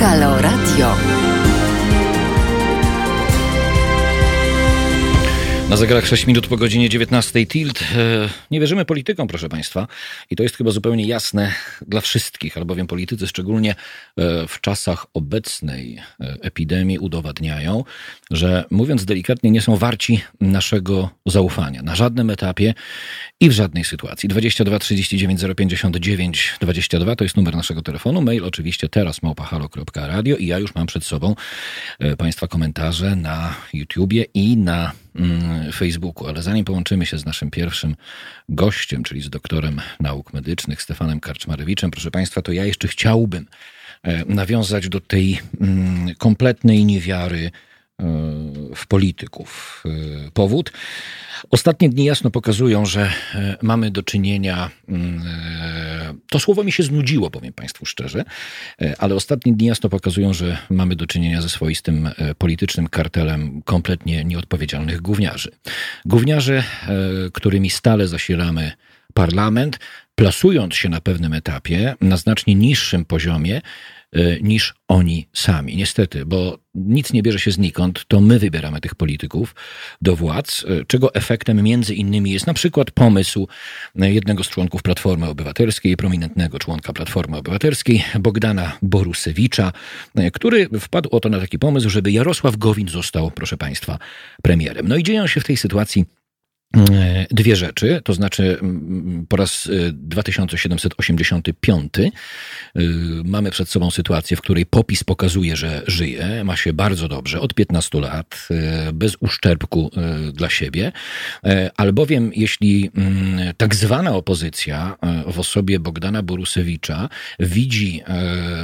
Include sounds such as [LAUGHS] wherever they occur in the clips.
Halo Radio. Na zegarach 6 minut po godzinie 19 Tilt. E, nie wierzymy politykom, proszę Państwa. I to jest chyba zupełnie jasne dla wszystkich, albowiem politycy, szczególnie e, w czasach obecnej e, epidemii, udowadniają, że mówiąc delikatnie, nie są warci naszego zaufania na żadnym etapie i w żadnej sytuacji. 22 39 059 22 to jest numer naszego telefonu. Mail oczywiście teraz małpahalo.radio i ja już mam przed sobą Państwa komentarze na YouTubie i na Facebooku. Ale zanim połączymy się z naszym pierwszym gościem, czyli z doktorem nauk medycznych Stefanem Karczmarewiczem, proszę Państwa, to ja jeszcze chciałbym e, nawiązać do tej mm, kompletnej niewiary w polityków. E, powód. Ostatnie dni jasno pokazują, że e, mamy do czynienia. Mm, to słowo mi się znudziło, powiem Państwu szczerze, ale ostatnie dni jasno pokazują, że mamy do czynienia ze swoistym politycznym kartelem kompletnie nieodpowiedzialnych gówniarzy. Gówniarzy, którymi stale zasilamy parlament, plasując się na pewnym etapie na znacznie niższym poziomie niż oni sami. Niestety, bo nic nie bierze się znikąd, to my wybieramy tych polityków do władz, y, czego efektem między innymi jest na przykład pomysł jednego z członków Platformy Obywatelskiej, prominentnego członka Platformy Obywatelskiej, Bogdana Borusewicza, y, który wpadł oto na taki pomysł, żeby Jarosław Gowin został, proszę Państwa, premierem. No i dzieją się w tej sytuacji dwie rzeczy, to znaczy po raz 2785 e, e, mamy przed sobą sytuację, w której popis pokazuje, że żyje, ma się bardzo dobrze od 15 lat, bez uszczerbku dla siebie, albowiem jeśli tak zwana opozycja w osobie Bogdana Borusewicza widzi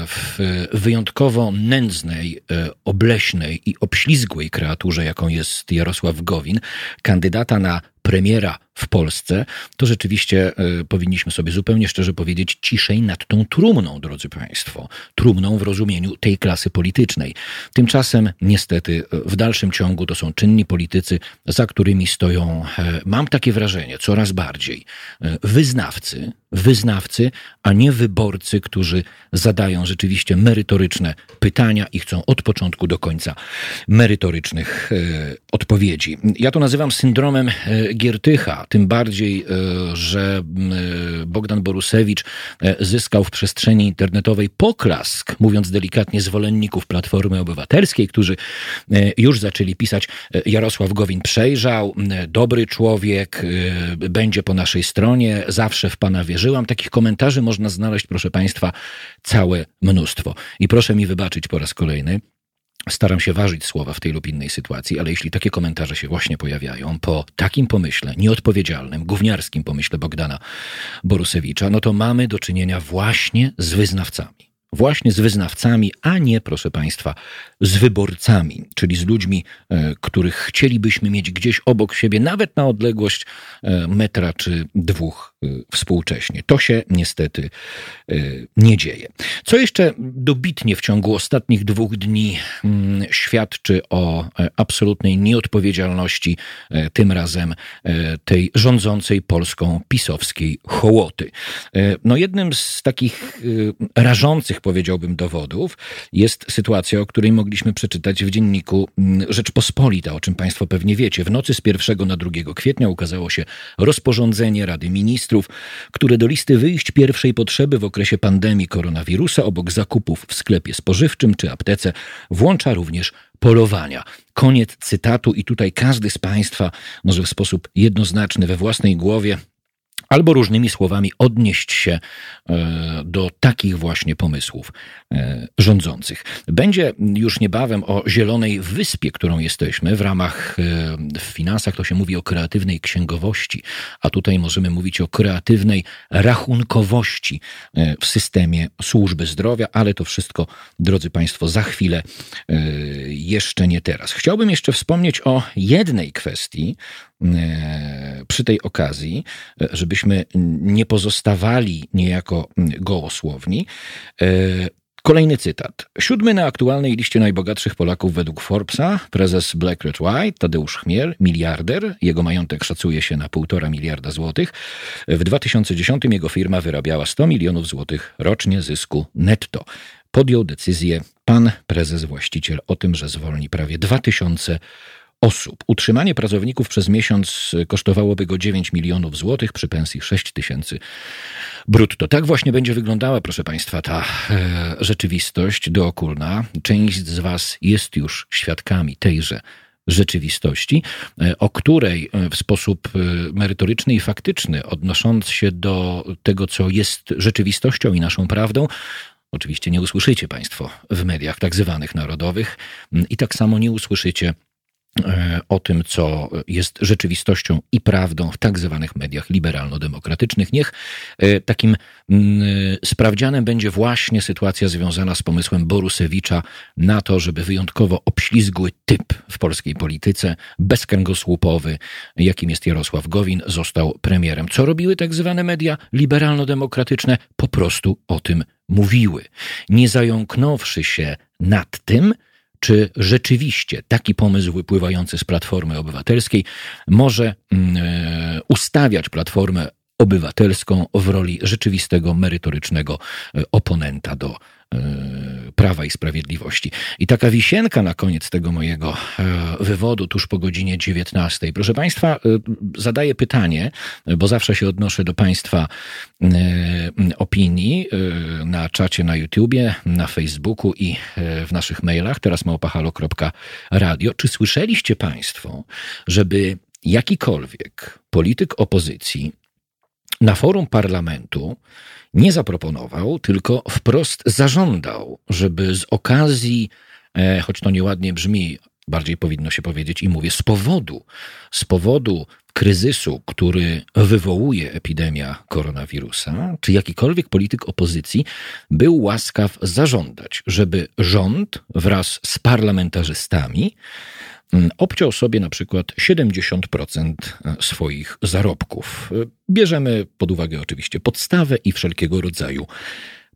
w wyjątkowo nędznej, obleśnej i obślizgłej kreaturze, jaką jest Jarosław Gowin, kandydata na premiera w Polsce, to rzeczywiście y, powinniśmy sobie zupełnie szczerze powiedzieć ciszej nad tą trumną, drodzy Państwo. Trumną w rozumieniu tej klasy politycznej. Tymczasem, niestety, w dalszym ciągu to są czynni politycy, za którymi stoją, e, mam takie wrażenie, coraz bardziej e, wyznawcy, wyznawcy, a nie wyborcy, którzy zadają rzeczywiście merytoryczne pytania i chcą od początku do końca merytorycznych e, odpowiedzi. Ja to nazywam syndromem e, Giertycha, tym bardziej, e, że e, Bogdan Borusewicz e, zyskał w przestrzeni internetowej poklask, mówiąc delikatnie, zwolenników Platformy Obywatelskiej, którzy już zaczęli pisać Jarosław Gowin przejrzał, dobry człowiek, będzie po naszej stronie, zawsze w Pana wierzył przeżyłam. Takich komentarzy można znaleźć, proszę Państwa, całe mnóstwo. I proszę mi wybaczyć po raz kolejny. Staram się ważyć słowa w tej lub innej sytuacji, ale jeśli takie komentarze się właśnie pojawiają po takim pomyśle, nieodpowiedzialnym, gówniarskim pomyśle Bogdana Borusewicza, no to mamy do czynienia właśnie z wyznawcami. Właśnie z wyznawcami, a nie, proszę Państwa, z wyborcami, czyli z ludźmi, e, których chcielibyśmy mieć gdzieś obok siebie, nawet na odległość e, metra czy dwóch e, współcześnie. To się niestety nie dzieje. Co jeszcze dobitnie w ciągu ostatnich dwóch dni mm, świadczy o absolutnej nieodpowiedzialności, tym razem tej rządzącej Polską pisowskiej hołoty. No jednym z takich rażących powiedziałbym, dowodów, jest sytuacja, o której mogliśmy przeczytać w dzienniku mm, Rzeczpospolita, o czym Państwo pewnie wiecie. W nocy z 1 na 2 kwietnia ukazało się rozporządzenie Rady Ministrów, które do listy wyjść pierwszej potrzeby w okresie pandemii koronawirusa obok zakupów w sklepie spożywczym czy aptece włącza również polowania. Koniec cytatu, i tutaj każdy z Państwa może w sposób jednoznaczny we własnej głowie albo różnymi słowami odnieść się e, do takich właśnie pomysłów e, rządzących. Będzie już niebawem o Zielonej Wyspie, którą jesteśmy. W ramach e, w finansach to się mówi o kreatywnej księgowości, a tutaj możemy mówić o kreatywnej rachunkowości w systemie służby zdrowia, ale to wszystko, drodzy Państwo, za chwilę, jeszcze nie teraz. Chciałbym jeszcze wspomnieć o jednej kwestii, przy tej okazji, e, żebyśmy nie pozostawali niejako gołosłowni. E, kolejny cytat. Siódmy na aktualnej liście najbogatszych Polaków według Forbesa, prezes Black Red White, Tadeusz Chmiel, miliarder. Jego majątek szacuje się na półtora miliarda złotych. W 2010 jego firma wyrabiała 100 milionów złotych rocznie zysku netto. podjął decyzję pan prezes właściciel o tym, że zwolni prawie 2000 osób. Utrzymanie pracowników przez miesiąc kosztowałoby go 9 milionów złotych przy pensji 6 tysięcy brutto. Tak właśnie będzie wyglądała, proszę Państwa, ta e, rzeczywistość dookulna. Część z Was jest już świadkami tejże rzeczywistości, e, o której e, w sposób e, merytoryczny i faktyczny, odnosząc się do tego, co jest rzeczywistością i naszą prawdą, Oczywiście nie usłyszycie Państwo w mediach tak zwanych narodowych i tak samo nie usłyszycie o tym, co jest rzeczywistością i prawdą w tak zwanych mediach liberalno-demokratycznych. Niech e, takim mm, sprawdzianem będzie właśnie sytuacja związana z pomysłem Borusewicza na to, żeby wyjątkowo obślizgły typ w polskiej polityce, bezkręgosłupowy, jakim jest Jarosław Gowin, został premierem. Co robiły tak zwane media liberalno-demokratyczne? Po prostu o tym mówiły, nie zająknąwszy się nad tym, czy rzeczywiście taki pomysł wypływający z Platformy Obywatelskiej może mm, e, ustawiać Platformę Obywatelską w roli rzeczywistego, merytorycznego e, oponenta do Prawa i Sprawiedliwości. I taka wisienka na koniec tego mojego e, wywodu, tuż po godzinie 19. Proszę Państwa, e, zadaję pytanie, bo zawsze się odnoszę do Państwa opinii na czacie na YouTubie, na Facebooku i w naszych mailach, teraz małpahalo.radio. Czy słyszeliście Państwo, żeby jakikolwiek polityk opozycji na forum parlamentu nie zaproponował, tylko wprost zażądał, żeby z okazji, e, choć to nieładnie brzmi, bardziej powinno się powiedzieć i mówię, z powodu, z powodu kryzysu, który wywołuje epidemia koronawirusa, czy jakikolwiek polityk opozycji był łaskaw zażądać, żeby rząd wraz z parlamentarzystami obciął sobie na przykład 70% e, swoich zarobków. E, bierzemy pod uwagę oczywiście podstawę i wszelkiego rodzaju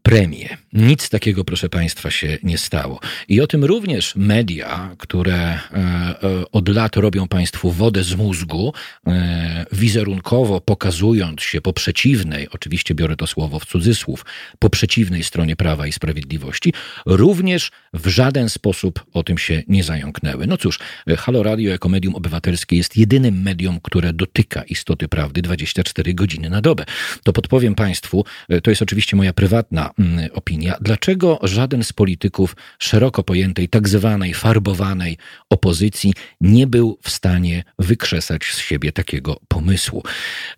premię. Nic takiego, proszę Państwa, się nie stało. I o tym również media, które e, e, od lat robią Państwu wodę z mózgu, e, wizerunkowo pokazując się po przeciwnej, oczywiście biorę to słowo w cudzysłów, po przeciwnej stronie Prawa i Sprawiedliwości, również w żaden sposób o tym się nie zająknęły. No cóż, Halo Radio jako medium obywatelskie jest jedynym medium, które dotyka istoty prawdy 24 godziny na dobę. To podpowiem Państwu, to jest oczywiście moja prywatna Mm, opinia. Dlaczego żaden z polityków szeroko pojętej, tak zwanej farbowanej opozycji nie był w stanie wykrzesać z siebie takiego pomysłu?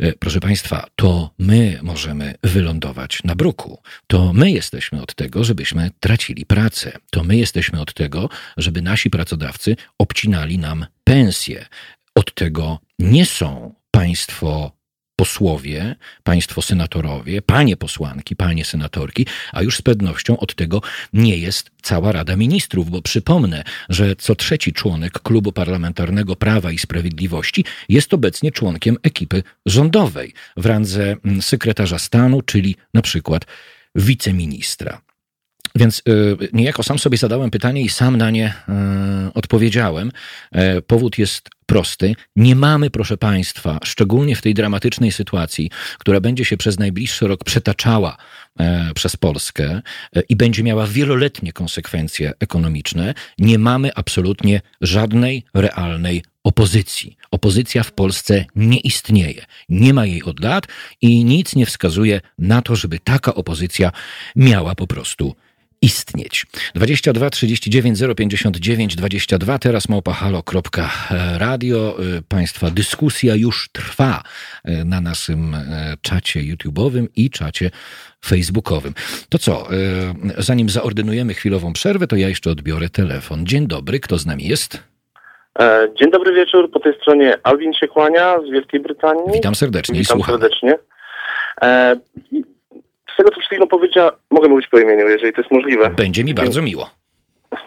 E, proszę Państwa, to my możemy wylądować na bruku. To my jesteśmy od tego, żebyśmy tracili pracę. To my jesteśmy od tego, żeby nasi pracodawcy obcinali nam pensje. Od tego nie są państwo posłowie, państwo senatorowie, panie posłanki, panie senatorki, a już z pewnością od tego nie jest cała Rada Ministrów, bo przypomnę, że co trzeci członek Klubu Parlamentarnego Prawa i Sprawiedliwości jest obecnie członkiem ekipy rządowej w randze mm, sekretarza stanu, czyli na przykład wiceministra. Więc y, niejako sam sobie zadałem pytanie i sam na nie y, odpowiedziałem. E, powód jest prosty. Nie mamy, proszę Państwa, szczególnie w tej dramatycznej sytuacji, która będzie się przez najbliższy rok przetaczała e, przez Polskę e, i będzie miała wieloletnie konsekwencje ekonomiczne, nie mamy absolutnie żadnej realnej opozycji. Opozycja w Polsce nie istnieje. Nie ma jej od lat i nic nie wskazuje na to, żeby taka opozycja miała po prostu istnieć. 22 39 059 22, teraz małpahalo.radio. Y, państwa dyskusja już trwa y, na naszym y, czacie YouTube'owym i czacie facebookowym. To co, zanim zaordynujemy chwilową przerwę, to ja jeszcze odbiorę telefon. Dzień dobry, kto z nami jest? E, dzień dobry wieczór, po tej stronie Alwin się kłania z Wielkiej Brytanii. Witam serdecznie Witam serdecznie. Z tego, co przed chwilą powiedział, mogę mówić po imieniu, jeżeli to jest możliwe. Będzie mi bardzo miło.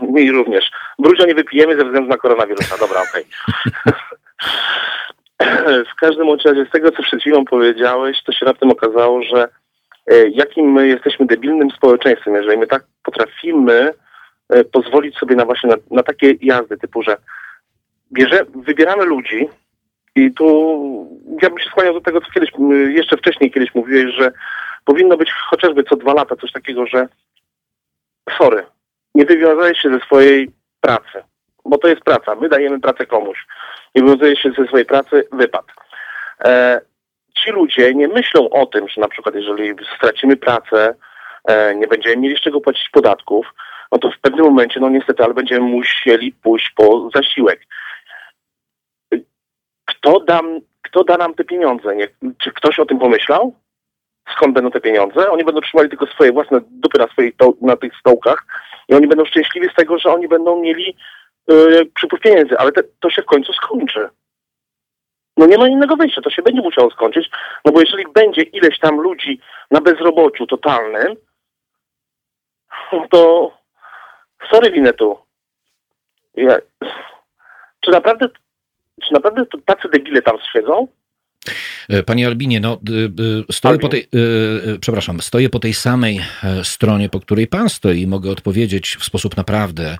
Mi również. Brudzia nie wypijemy ze względu na koronawirusa. Dobra, okej. [LAUGHS] W każdym razie, z tego, co przed chwilą powiedziałeś, to się raptem okazało, że e, jakim my jesteśmy debilnym społeczeństwem, jeżeli my tak potrafimy e, pozwolić sobie na właśnie na, na takie jazdy typu, że bierze, wybieramy ludzi i tu ja bym się skłaniał do tego, co kiedyś, jeszcze wcześniej kiedyś mówiłeś, że powinno być chociażby co dwa lata coś takiego, że sorry, nie wywiązałeś się ze swojej pracy, bo to jest praca, my dajemy pracę komuś, nie wywiązujesz się ze swojej pracy, wypad. E, ci ludzie nie myślą o tym, że na przykład jeżeli stracimy pracę, e, nie będziemy mieli z czego płacić podatków, no to w pewnym momencie, no niestety, ale będziemy musieli pójść po zasiłek. Kto da, kto da nam te pieniądze? Nie, czy ktoś o tym pomyślał? Skąd będą te pieniądze? Oni będą trzymali tylko swoje własne dupy na, swoich, na tych stołkach i oni będą szczęśliwi z tego, że oni będą mieli yy, przypływ pieniędzy, ale te, to się w końcu skończy. No nie ma innego wyjścia, to się będzie musiało skończyć, no bo jeżeli będzie ileś tam ludzi na bezrobociu totalnym, to sorry Winetu, ja, czy naprawdę czy naprawdę tacy debile tam siedzą? E, panie Albinie, no, stoję Albin. po tej, e, e, przepraszam, stoję po tej samej stronie, po której pan stoi i mogę odpowiedzieć w sposób naprawdę,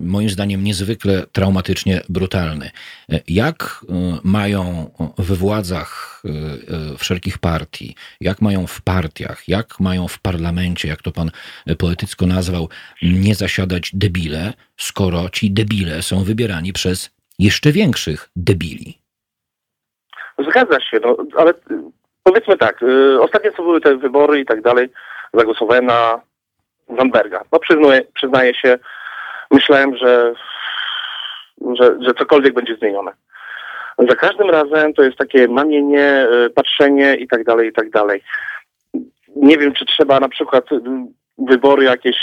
moim zdaniem, niezwykle traumatycznie brutalny. Jak mają we władzach wszelkich partii, jak mają w partiach, jak mają w parlamencie, jak to pan poetycko nazwał, nie zasiadać debile, skoro ci debile są wybierani przez jeszcze większych debili? Zgadza się, no, ale y, powiedzmy tak, y, ostatnio co były te wybory i tak dalej, zagłosowałem na Zandberga. No przyznaję, przyznaję się, myślałem, że, że, że cokolwiek będzie zmienione. Za każdym razem to jest takie manienie, y, patrzenie i tak dalej, i tak dalej. Nie wiem, czy trzeba na przykład wybory jakieś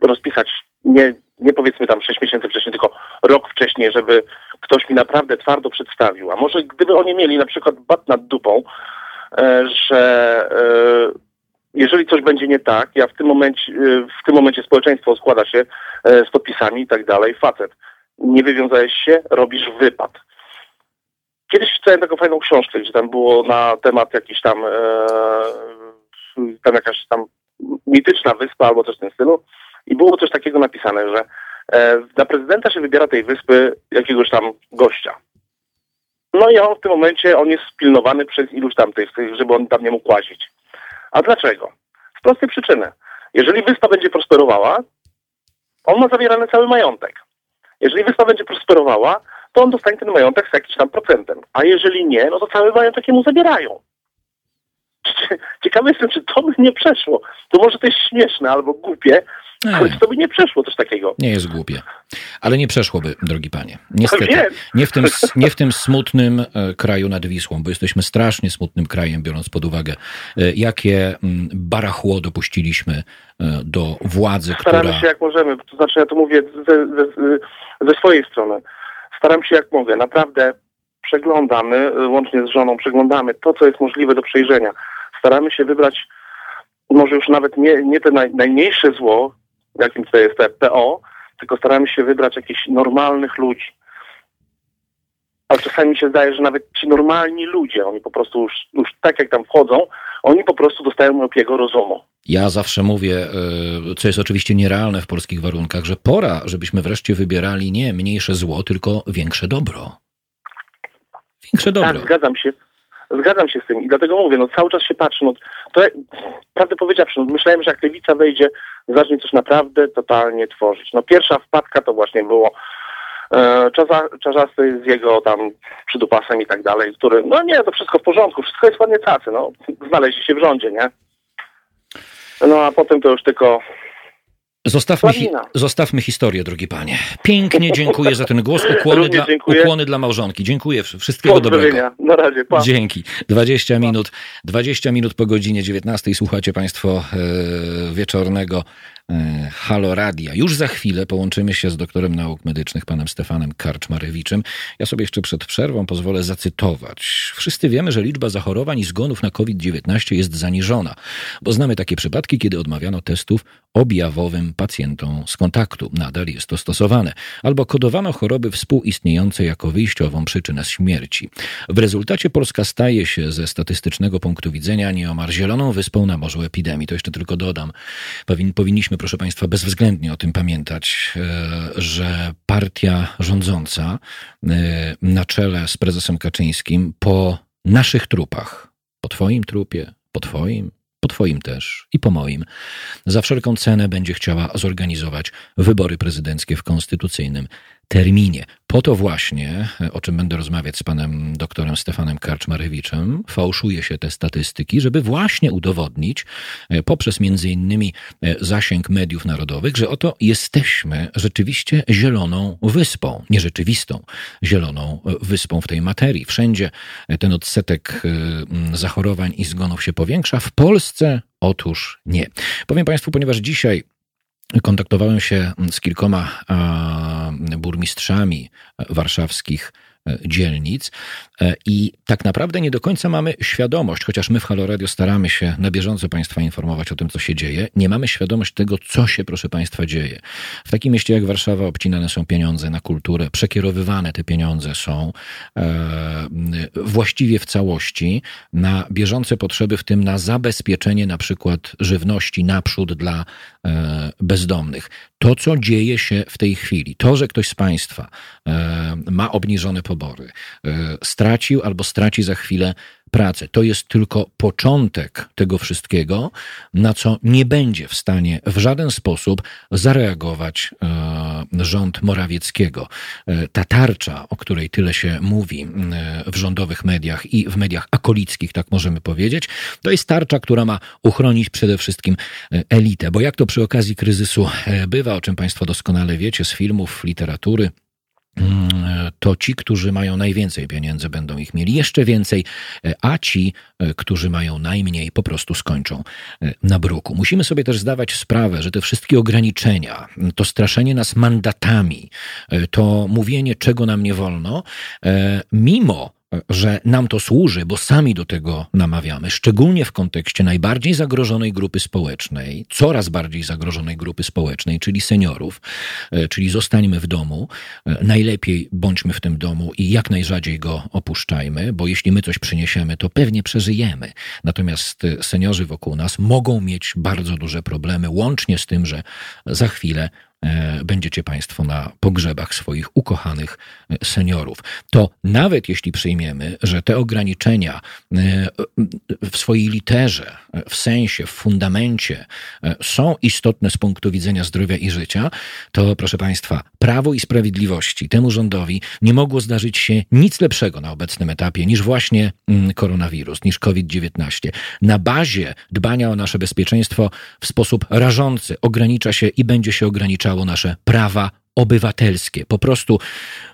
rozpisać nie, nie powiedzmy tam 6 miesięcy wcześniej, tylko rok wcześniej, żeby ktoś mi naprawdę twardo przedstawił. A może gdyby oni mieli na przykład bat nad dupą, e, że e, jeżeli coś będzie nie tak, ja w tym momencie, e, w tym momencie społeczeństwo składa się z podpisami i tak dalej, facet, nie wywiązałeś się, robisz wypad. Kiedyś czytałem taką fajną książkę, gdzie tam było na temat jakiś tam, tam jakaś tam mityczna wyspa albo coś w tym stylu i było coś takiego napisane, że na prezydenta się wybiera tej wyspy jakiegoś tam gościa. No i on w tym momencie, on jest spilnowany przez iluś tam tych, żeby on tam nie mógł łazić. A dlaczego? Z prostej przyczyny. Jeżeli wyspa będzie prosperowała, on ma zawierany cały majątek. Jeżeli wyspa będzie prosperowała, to on dostanie ten majątek z jakimś tam procentem. A jeżeli nie, no to cały majątek mu zabierają. Ciekawe jestem, czy to by nie przeszło. To może to jest śmieszne albo głupie. Ale to by nie przeszło coś takiego. Nie jest głupie. Ale nie przeszłoby, drogi panie. Niestety. Nie w, tym, nie w tym smutnym e, kraju nad Wisłą, bo jesteśmy strasznie smutnym krajem, biorąc pod uwagę, e, jakie mm, barachło dopuściliśmy e, do władzy, Staramy która... się jak możemy. To znaczy, ja to mówię ze, ze, ze swojej strony. Staram się jak mogę. Naprawdę przeglądamy, łącznie z żoną, przeglądamy to, co jest możliwe do przejrzenia. Staramy się wybrać może już nawet nie, nie te naj, najmniejsze zło, jakim to jest PO, tylko staramy się wybrać jakichś normalnych ludzi. Ale czasami mi się zdaje, że nawet ci normalni ludzie, oni po prostu już, już tak jak tam wchodzą, oni po prostu dostają miopiego rozumu. Ja zawsze mówię, e, co jest oczywiście nierealne w polskich warunkach, że pora, żebyśmy wreszcie wybierali nie mniejsze zło, tylko większe dobro. Większe dobro. Tak, zgadzam się. Zgadzam się z tym i dlatego mówię, no cały czas się patrzę, no to prawdę powiedziawszy, no, myślałem, że jak lewica wejdzie, zacznie coś naprawdę totalnie tworzyć. No pierwsza wpadka to właśnie było e, Czarzasty z jego tam przydupasem i tak dalej, który, no nie, to wszystko w porządku, wszystko jest ładnie cacy, no znaleźli się w rządzie, nie? No a potem to już tylko Zostawmy, hi zostawmy historię, drogi panie. Pięknie dziękuję za ten głos. Ukłony, dla, ukłony dla małżonki. Dziękuję. Wszystkiego dobrego. Na razie. Pa. Dzięki. 20 minut, 20 minut po godzinie 19 słuchacie państwo e, wieczornego Halo Radia. Już za chwilę połączymy się z doktorem nauk medycznych, panem Stefanem Karczmarewiczem. Ja sobie jeszcze przed przerwą pozwolę zacytować. Wszyscy wiemy, że liczba zachorowań i zgonów na COVID-19 jest zaniżona, bo znamy takie przypadki, kiedy odmawiano testów objawowym pacjentom z kontaktu. Nadal jest to stosowane. Albo kodowano choroby współistniejące jako wyjściową przyczynę śmierci. W rezultacie Polska staje się ze statystycznego punktu widzenia nieomal zieloną wyspą na morzu epidemii. To jeszcze tylko dodam. Powin, powinniśmy proszę Państwa, bezwzględnie o tym pamiętać, e, że partia rządząca e, na czele z prezesem Kaczyńskim po naszych trupach, po Twoim trupie, po Twoim, po Twoim też i po moim, za wszelką cenę będzie chciała zorganizować wybory prezydenckie w konstytucyjnym terminie. Po to właśnie, o czym będę rozmawiać z panem doktorem Stefanem Karczmarewiczem, fałszuje się te statystyki, żeby właśnie udowodnić e, poprzez między innymi e, zasięg mediów narodowych, że oto jesteśmy rzeczywiście zieloną wyspą, nierzeczywistą zieloną e, wyspą w tej materii. Wszędzie ten odsetek zachorowań i zgonów się powiększa. W Polsce otóż nie. Powiem państwu, ponieważ dzisiaj kontaktowałem się z kilkoma burmistrzami warszawskich dzielnic e, i tak naprawdę nie do końca mamy świadomość, chociaż my w Halo Radio staramy się na bieżąco Państwa informować o tym, co się dzieje, nie mamy świadomość tego, co się, proszę Państwa, dzieje. W takim mieście jak Warszawa obcinane są pieniądze na kulturę, przekierowywane te pieniądze są e, właściwie w całości na bieżące potrzeby, w tym na zabezpieczenie na przykład żywności naprzód dla e, bezdomnych. To, co dzieje się w tej chwili, to, że ktoś z Państwa e, ma obniżone pobory, e, stracił albo straci za chwilę pracę. To jest tylko początek tego wszystkiego, na co nie będzie w stanie w żaden sposób zareagować e, rząd Morawieckiego. E, ta tarcza, o której tyle się mówi w rządowych mediach i w mediach akolickich, tak możemy powiedzieć, to jest tarcza, która ma uchronić przede wszystkim elitę. Bo jak to przy okazji kryzysu bywa, o czym Państwo doskonale wiecie z filmów, literatury, to ci, którzy mają najwięcej pieniędzy, będą ich mieli jeszcze więcej, a ci, e, którzy mają najmniej, po prostu skończą e, na bruku. Musimy sobie też zdawać sprawę, że te wszystkie ograniczenia, to straszenie nas mandatami, e, to mówienie, czego nam nie wolno, mimo że nam to służy, bo sami do tego namawiamy, szczególnie w kontekście najbardziej zagrożonej grupy społecznej, coraz bardziej zagrożonej grupy społecznej, czyli seniorów, e, czyli zostańmy w domu, e, najlepiej bądźmy w tym domu i jak najrzadziej go opuszczajmy, bo jeśli my coś przyniesiemy, to pewnie przeżyjemy. Natomiast e, seniorzy wokół nas mogą mieć bardzo duże problemy, łącznie z tym, że za chwilę będziecie Państwo na pogrzebach swoich ukochanych e, seniorów. To nawet jeśli przyjmiemy, że te ograniczenia e, w swojej literze, w sensie, w fundamencie są istotne z punktu widzenia zdrowia i życia, to proszę Państwa, Prawo i Sprawiedliwości temu rządowi nie mogło zdarzyć się nic lepszego na obecnym etapie niż właśnie mm, koronawirus, niż COVID-19. Na bazie dbania o nasze bezpieczeństwo w sposób rażący ogranicza się i będzie się ograniczał ograniczało nasze prawa obywatelskie. Po prostu,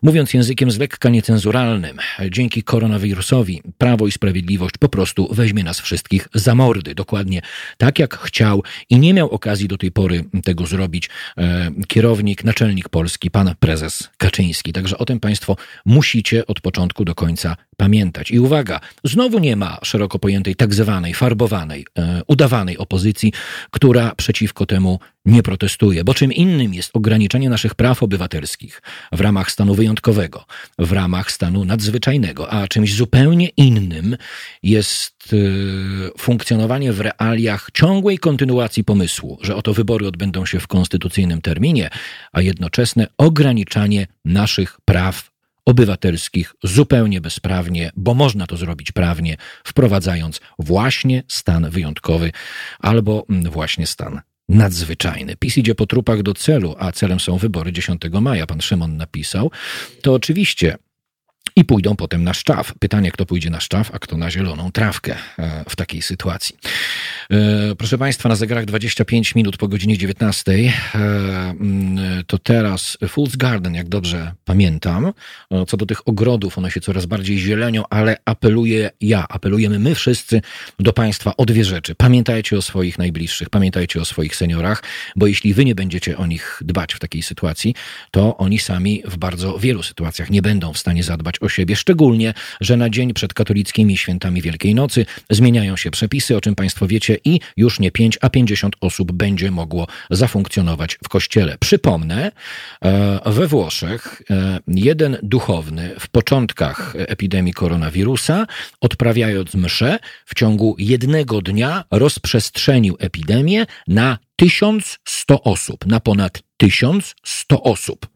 mówiąc językiem z lekka niecenzuralnym, dzięki koronawirusowi Prawo i Sprawiedliwość po prostu weźmie nas wszystkich za mordy. Dokładnie tak, jak chciał i nie miał okazji do tej pory tego zrobić e, kierownik, naczelnik Polski, pan prezes Kaczyński. Także o tym Państwo musicie od początku do końca pamiętać. I uwaga, znowu nie ma szeroko pojętej tak zwanej, farbowanej, e, udawanej opozycji, która przeciwko temu nie protestuje, bo czym innym jest ograniczenie naszych praw obywatelskich w ramach stanu wyjątkowego, w ramach stanu nadzwyczajnego, a czymś zupełnie innym jest y, funkcjonowanie w realiach ciągłej kontynuacji pomysłu, że oto wybory odbędą się w konstytucyjnym terminie, a jednoczesne ograniczanie naszych praw obywatelskich zupełnie bezprawnie, bo można to zrobić prawnie, wprowadzając właśnie stan wyjątkowy albo mm, właśnie stan nadzwyczajny. PiS idzie po trupach do celu, a celem są wybory 10 maja, pan Szymon napisał, to oczywiście i pójdą potem na szczaw. Pytanie, kto pójdzie na szczaw, a kto na zieloną trawkę e, w takiej sytuacji. E, proszę Państwa, na zegarach 25 minut po godzinie 19. E, mm, to teraz Fool's Garden, jak dobrze pamiętam. Co do tych ogrodów, one się coraz bardziej zielenią, ale apeluję ja, apelujemy my wszyscy do Państwa o dwie rzeczy. Pamiętajcie o swoich najbliższych, pamiętajcie o swoich seniorach, bo jeśli Wy nie będziecie o nich dbać w takiej sytuacji, to oni sami w bardzo wielu sytuacjach nie będą w stanie zadbać o siebie, szczególnie, że na dzień przed katolickimi świętami Wielkiej Nocy zmieniają się przepisy, o czym Państwo wiecie, i już nie 5, a 50 osób będzie mogło zafunkcjonować w kościele. Przypomnę, e, we Włoszech e, jeden duchowny w początkach epidemii koronawirusa, odprawiając mszę, w ciągu jednego dnia rozprzestrzenił epidemię na 1100 osób, na ponad 1100 osób.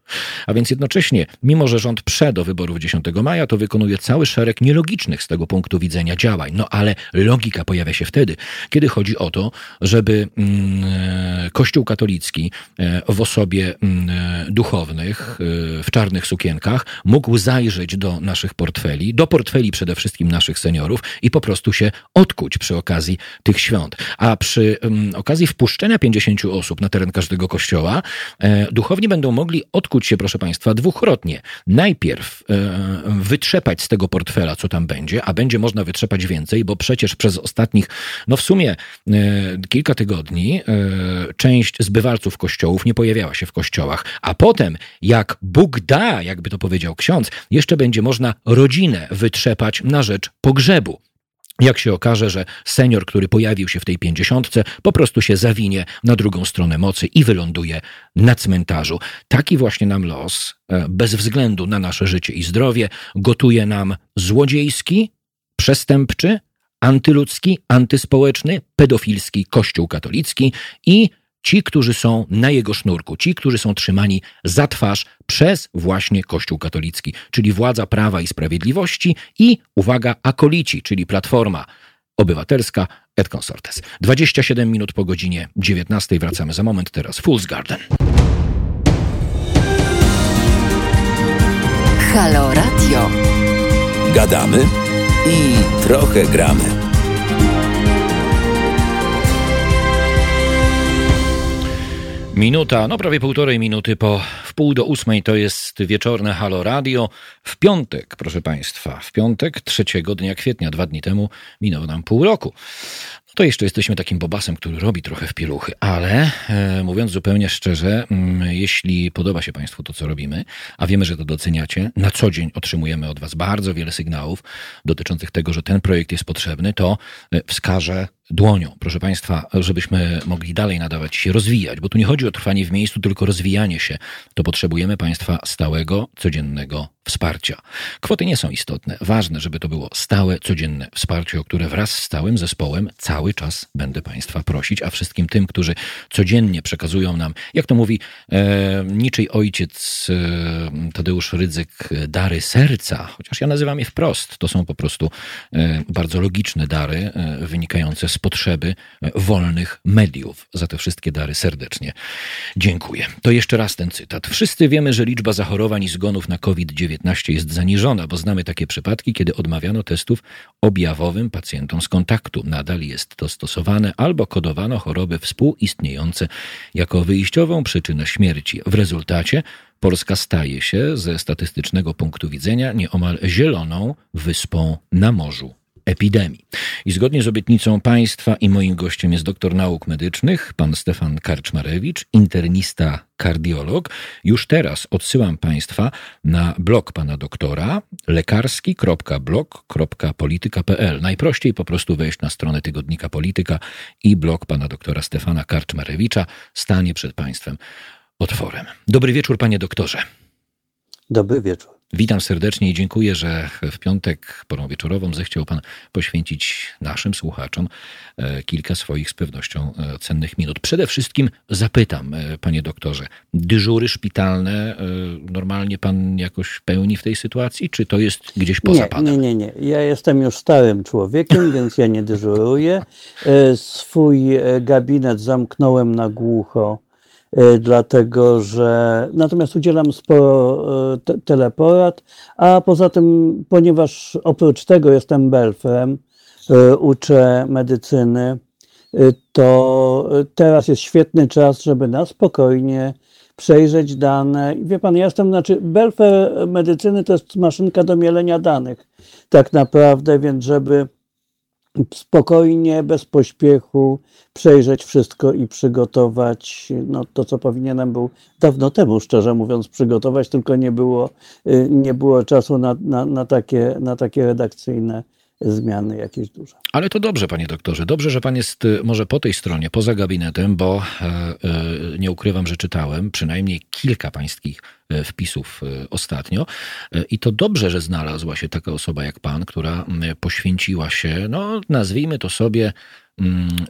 A więc jednocześnie, mimo że rząd prze do wyborów 10 maja, to wykonuje cały szereg nielogicznych z tego punktu widzenia działań. No ale logika pojawia się wtedy, kiedy chodzi o to, żeby mm, e, Kościół katolicki e, w osobie mm, e, duchownych w czarnych sukienkach mógł zajrzeć do naszych portfeli, do portfeli przede wszystkim naszych seniorów i po prostu się odkuć przy okazji tych świąt. A przy mm, okazji wpuszczenia 50 osób na teren każdego kościoła, duchowni będą mogli odkuć się, proszę Państwa, dwukrotnie. Najpierw e, wytrzepać z tego portfela, co tam będzie, a będzie można wytrzepać więcej, bo przecież przez ostatnich, no w sumie e, kilka tygodni, e, część zbywalców kościołów nie pojawiała się w kościołach, a potem, jak Bóg da, jakby to powiedział ksiądz, jeszcze będzie można rodzinę wytrzepać na rzecz pogrzebu jak się okaże, że senior, który pojawił się w tej pięćdziesiątce, po prostu się zawinie na drugą stronę mocy i wyląduje na cmentarzu. Taki właśnie nam los, e, bez względu na nasze życie i zdrowie, gotuje nam złodziejski, przestępczy, antyludzki, antyspołeczny, pedofilski Kościół katolicki i ci, którzy są na jego sznurku, ci, którzy są trzymani za twarz przez właśnie Kościół katolicki, czyli władza prawa i sprawiedliwości i, uwaga, akolici, czyli Platforma Obywatelska et Consortes. 27 minut po godzinie 19 wracamy za moment teraz. Fool's Garden. Halo Radio. Gadamy i trochę gramy. Minuta, no prawie półtorej minuty po wpół do ósmej to jest wieczorne Halo Radio. W piątek, proszę Państwa, w piątek, trzeciego dnia kwietnia, dwa dni temu, minęło nam pół roku. No to jeszcze jesteśmy takim bobasem, który robi trochę w pieluchy, ale e, mówiąc zupełnie szczerze, m, mm, jeśli podoba się Państwu to, co robimy, a wiemy, że to doceniacie, na co dzień otrzymujemy od Was bardzo wiele sygnałów dotyczących tego, że ten projekt jest potrzebny, to e, wskażę dłonią, proszę Państwa, żebyśmy mogli dalej nadawać się rozwijać, bo tu nie chodzi o trwanie w miejscu, tylko rozwijanie się. To potrzebujemy Państwa stałego, codziennego wsparcia. Kwoty nie są istotne. Ważne, żeby to było stałe, codzienne wsparcie, o które wraz z stałym zespołem cały czas będę Państwa prosić, a wszystkim tym, którzy codziennie przekazują nam, jak to mówi e, niczej ojciec e, Tadeusz Rydzyk, dary serca, chociaż ja nazywam je wprost. To są po prostu e, bardzo logiczne dary, e, wynikające z potrzeby e, wolnych mediów. Za te wszystkie dary serdecznie dziękuję. To jeszcze raz ten cytat. Wszyscy wiemy, że liczba zachorowań i zgonów na COVID-19 jest zaniżona, bo znamy takie przypadki, kiedy odmawiano testów objawowym pacjentom z kontaktu. Nadal jest to stosowane albo kodowano choroby współistniejące jako wyjściową przyczynę śmierci. W rezultacie Polska staje się ze statystycznego punktu widzenia nieomal zieloną wyspą na morzu epidemii. I zgodnie z obietnicą państwa i moim gościem jest doktor nauk medycznych, pan Stefan Karczmarewicz, internista, kardiolog. Już teraz odsyłam państwa na blog pana doktora lekarski.blog.polityka.pl. Najprościej po prostu wejść na stronę tygodnika Polityka i blog pana doktora Stefana Karczmarewicza stanie przed państwem otworem. Dobry wieczór, panie doktorze. Dobry wieczór. Witam serdecznie i dziękuję, że w piątek porą wieczorową zechciał Pan poświęcić naszym słuchaczom e, kilka swoich z pewnością e, cennych minut. Przede wszystkim zapytam, e, Panie doktorze, dyżury szpitalne normalnie Pan jakoś pełni w tej sytuacji, czy to jest gdzieś poza nie, Panem? Nie, nie, nie. Ja jestem już starym człowiekiem, [LAUGHS] więc ja nie dyżuruję. Swój gabinet zamknąłem na głucho dlatego że natomiast udzielam sporo e, te, teleporad, a poza tym, ponieważ oprócz tego jestem belfrem, e, uczę medycyny, to teraz jest świetny czas, żeby na spokojnie przejrzeć dane. Wie pan, ja jestem, znaczy, belfer medycyny to jest maszynka do mielenia danych, tak naprawdę, więc żeby spokojnie, bez pośpiechu przejrzeć wszystko i przygotować no, to, co powinienem był dawno temu, szczerze mówiąc, przygotować, tylko nie było, y, nie było czasu na, na, na, takie, na takie redakcyjne zmiany jakieś duże. Ale to dobrze, panie doktorze. Dobrze, że pan jest y, może po tej stronie, poza gabinetem, bo e, e, nie ukrywam, że czytałem przynajmniej kilka pańskich e, wpisów ostatnio. I to dobrze, że znalazła się taka osoba jak pan, która poświęciła się, no nazwijmy to sobie,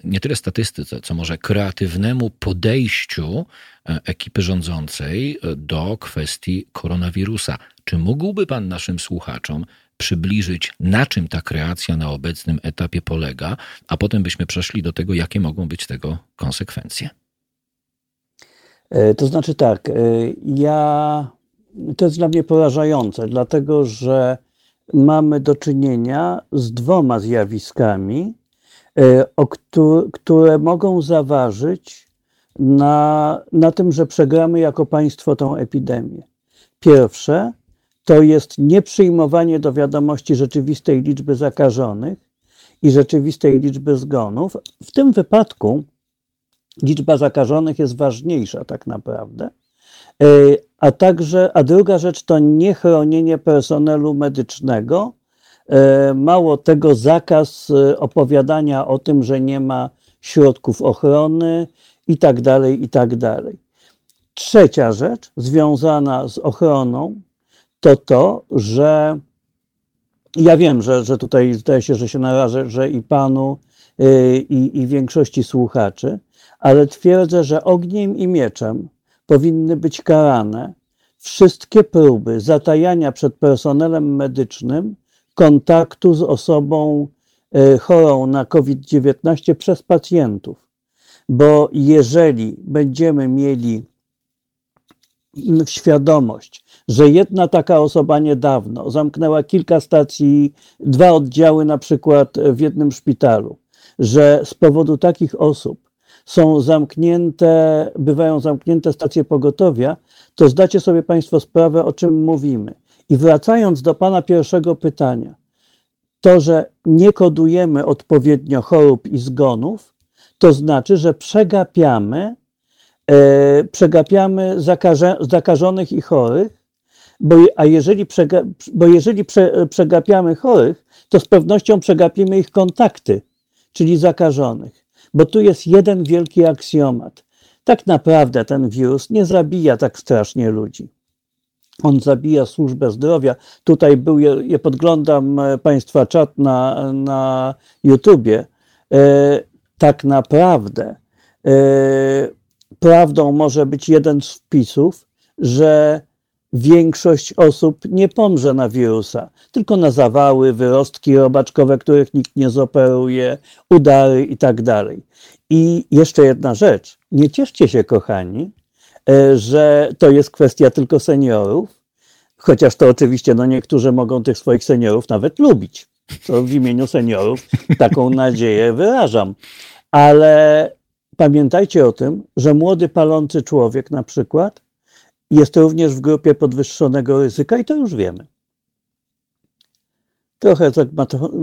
nie tyle statystyce, co może kreatywnemu podejściu ekipy rządzącej do kwestii koronawirusa. Czy mógłby Pan naszym słuchaczom przybliżyć, na czym ta kreacja na obecnym etapie polega, a potem byśmy przeszli do tego, jakie mogą być tego konsekwencje? E, to znaczy tak, ja to jest dla mnie porażające, dlatego że mamy do czynienia z dwoma zjawiskami, e, które mogą zaważyć na, na tym, że przegramy jako państwo tą epidemię. Pierwsze to jest nieprzyjmowanie do wiadomości rzeczywistej liczby zakażonych i rzeczywistej liczby zgonów. W tym wypadku liczba zakażonych jest ważniejsza tak naprawdę, e, a także, a druga rzecz to niechronienie personelu medycznego. E, mało tego, zakaz e, opowiadania o tym, że nie ma środków ochrony i tak dalej, i tak dalej. Trzecia rzecz związana z ochroną to to, że ja wiem, że, że tutaj zdaje się, że się narażę, że i panu, e, i, i większości słuchaczy, ale twierdzę, że ogniem i mieczem powinny być karane wszystkie próby zatajania przed personelem medycznym kontaktu z osobą e, chorą na COVID-19 przez pacjentów. Bo jeżeli będziemy mieli świadomość, że jedna taka osoba niedawno zamknęła kilka stacji, dwa oddziały na przykład w jednym szpitalu, że z powodu takich osób są zamknięte, bywają zamknięte stacje pogotowia, to zdacie sobie Państwo sprawę, o czym mówimy. I wracając do Pana pierwszego pytania, to, że nie kodujemy odpowiednio chorób i zgonów, to znaczy, że przegapiamy, e, przegapiamy zakaże, zakażonych i chorych, bo, a jeżeli, przega, bo jeżeli prze, przegapiamy chorych, to z pewnością przegapimy ich kontakty, czyli zakażonych bo tu jest jeden wielki aksjomat. Tak naprawdę ten wirus nie zabija tak strasznie ludzi. On zabija służbę zdrowia. Tutaj był, ja podglądam e, Państwa czat na, na YouTubie. E, tak naprawdę e, prawdą może być jeden z wpisów, że większość osób nie pomrze na wirusa, tylko na zawały, wyrostki robaczkowe, których nikt nie zoperuje, udary i tak dalej. I jeszcze jedna rzecz. Nie cieszcie się, kochani, e, że to jest kwestia tylko seniorów, chociaż to oczywiście no niektórzy mogą tych swoich seniorów nawet lubić. To w imieniu seniorów taką [LAUGHS] nadzieję wyrażam. Ale pamiętajcie o tym, że młody palący człowiek na przykład jest również w grupie podwyższonego ryzyka i to już wiemy. Trochę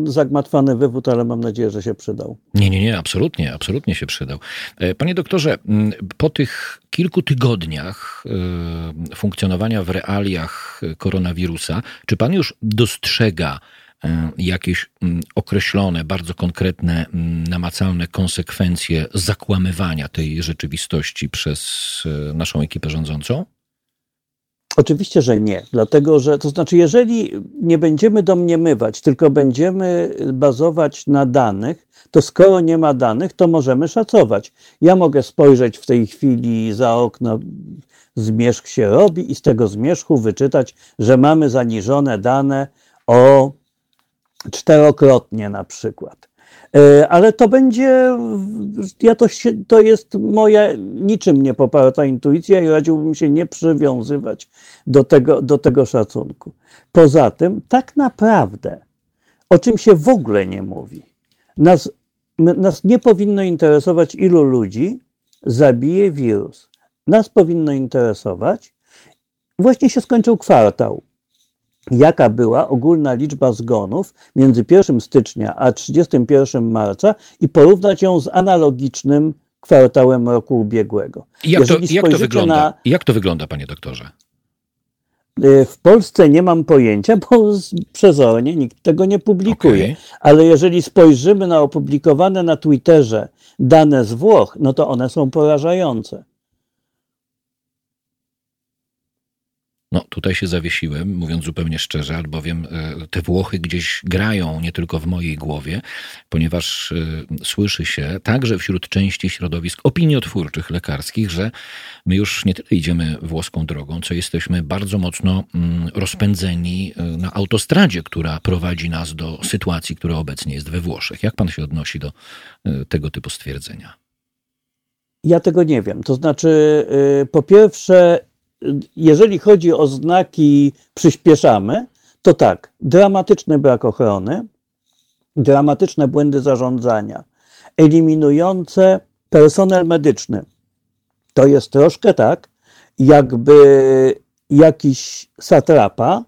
zagmatwany wywód, ale mam nadzieję, że się przydał. Nie, nie, nie, absolutnie, absolutnie się przydał. E, panie doktorze, po tych kilku tygodniach e, funkcjonowania w realiach koronawirusa, czy pan już dostrzega e, jakieś określone, bardzo konkretne, namacalne konsekwencje zakłamywania tej rzeczywistości przez naszą ekipę rządzącą? Oczywiście, że nie, dlatego że to znaczy, jeżeli nie będziemy domniemywać, tylko będziemy bazować na danych, to skoro nie ma danych, to możemy szacować. Ja mogę spojrzeć w tej chwili za okno, zmierzch się robi i z tego zmierzchu wyczytać, że mamy zaniżone dane o czterokrotnie na przykład. E, ale to będzie, ja to, się, to jest moja niczym nie poparta intuicja i radziłbym się nie przywiązywać do tego, do tego szacunku. Poza tym, tak naprawdę, o czym się w ogóle nie mówi, nas, nas nie powinno interesować, ilu ludzi zabije wirus. Nas powinno interesować, właśnie się skończył kwartał jaka była ogólna liczba zgonów między 1 stycznia a 31 marca i porównać ją z analogicznym kwartałem roku ubiegłego. Jak to, jak to, wygląda? Na, jak to wygląda, panie doktorze? Y, w Polsce nie mam pojęcia, bo przezornie nikt tego nie publikuje. Okay. Ale jeżeli spojrzymy na opublikowane na Twitterze dane z Włoch, no to one są porażające. No tutaj się zawiesiłem, mówiąc zupełnie szczerze, albowiem e, te Włochy gdzieś grają nie tylko w mojej głowie, ponieważ e, słyszy się także wśród części środowisk opiniotwórczych lekarskich, że my już nie tyle idziemy włoską drogą, co jesteśmy bardzo mocno mm, rozpędzeni e, na autostradzie, która prowadzi nas do sytuacji, która obecnie jest we Włoszech. Jak pan się odnosi do tego typu stwierdzenia? Ja tego nie wiem. To znaczy, po pierwsze, jeżeli chodzi o znaki przyspieszamy, to tak, dramatyczny brak ochrony, dramatyczne błędy zarządzania, eliminujące personel medyczny. To jest troszkę tak, jakby jakiś satrapa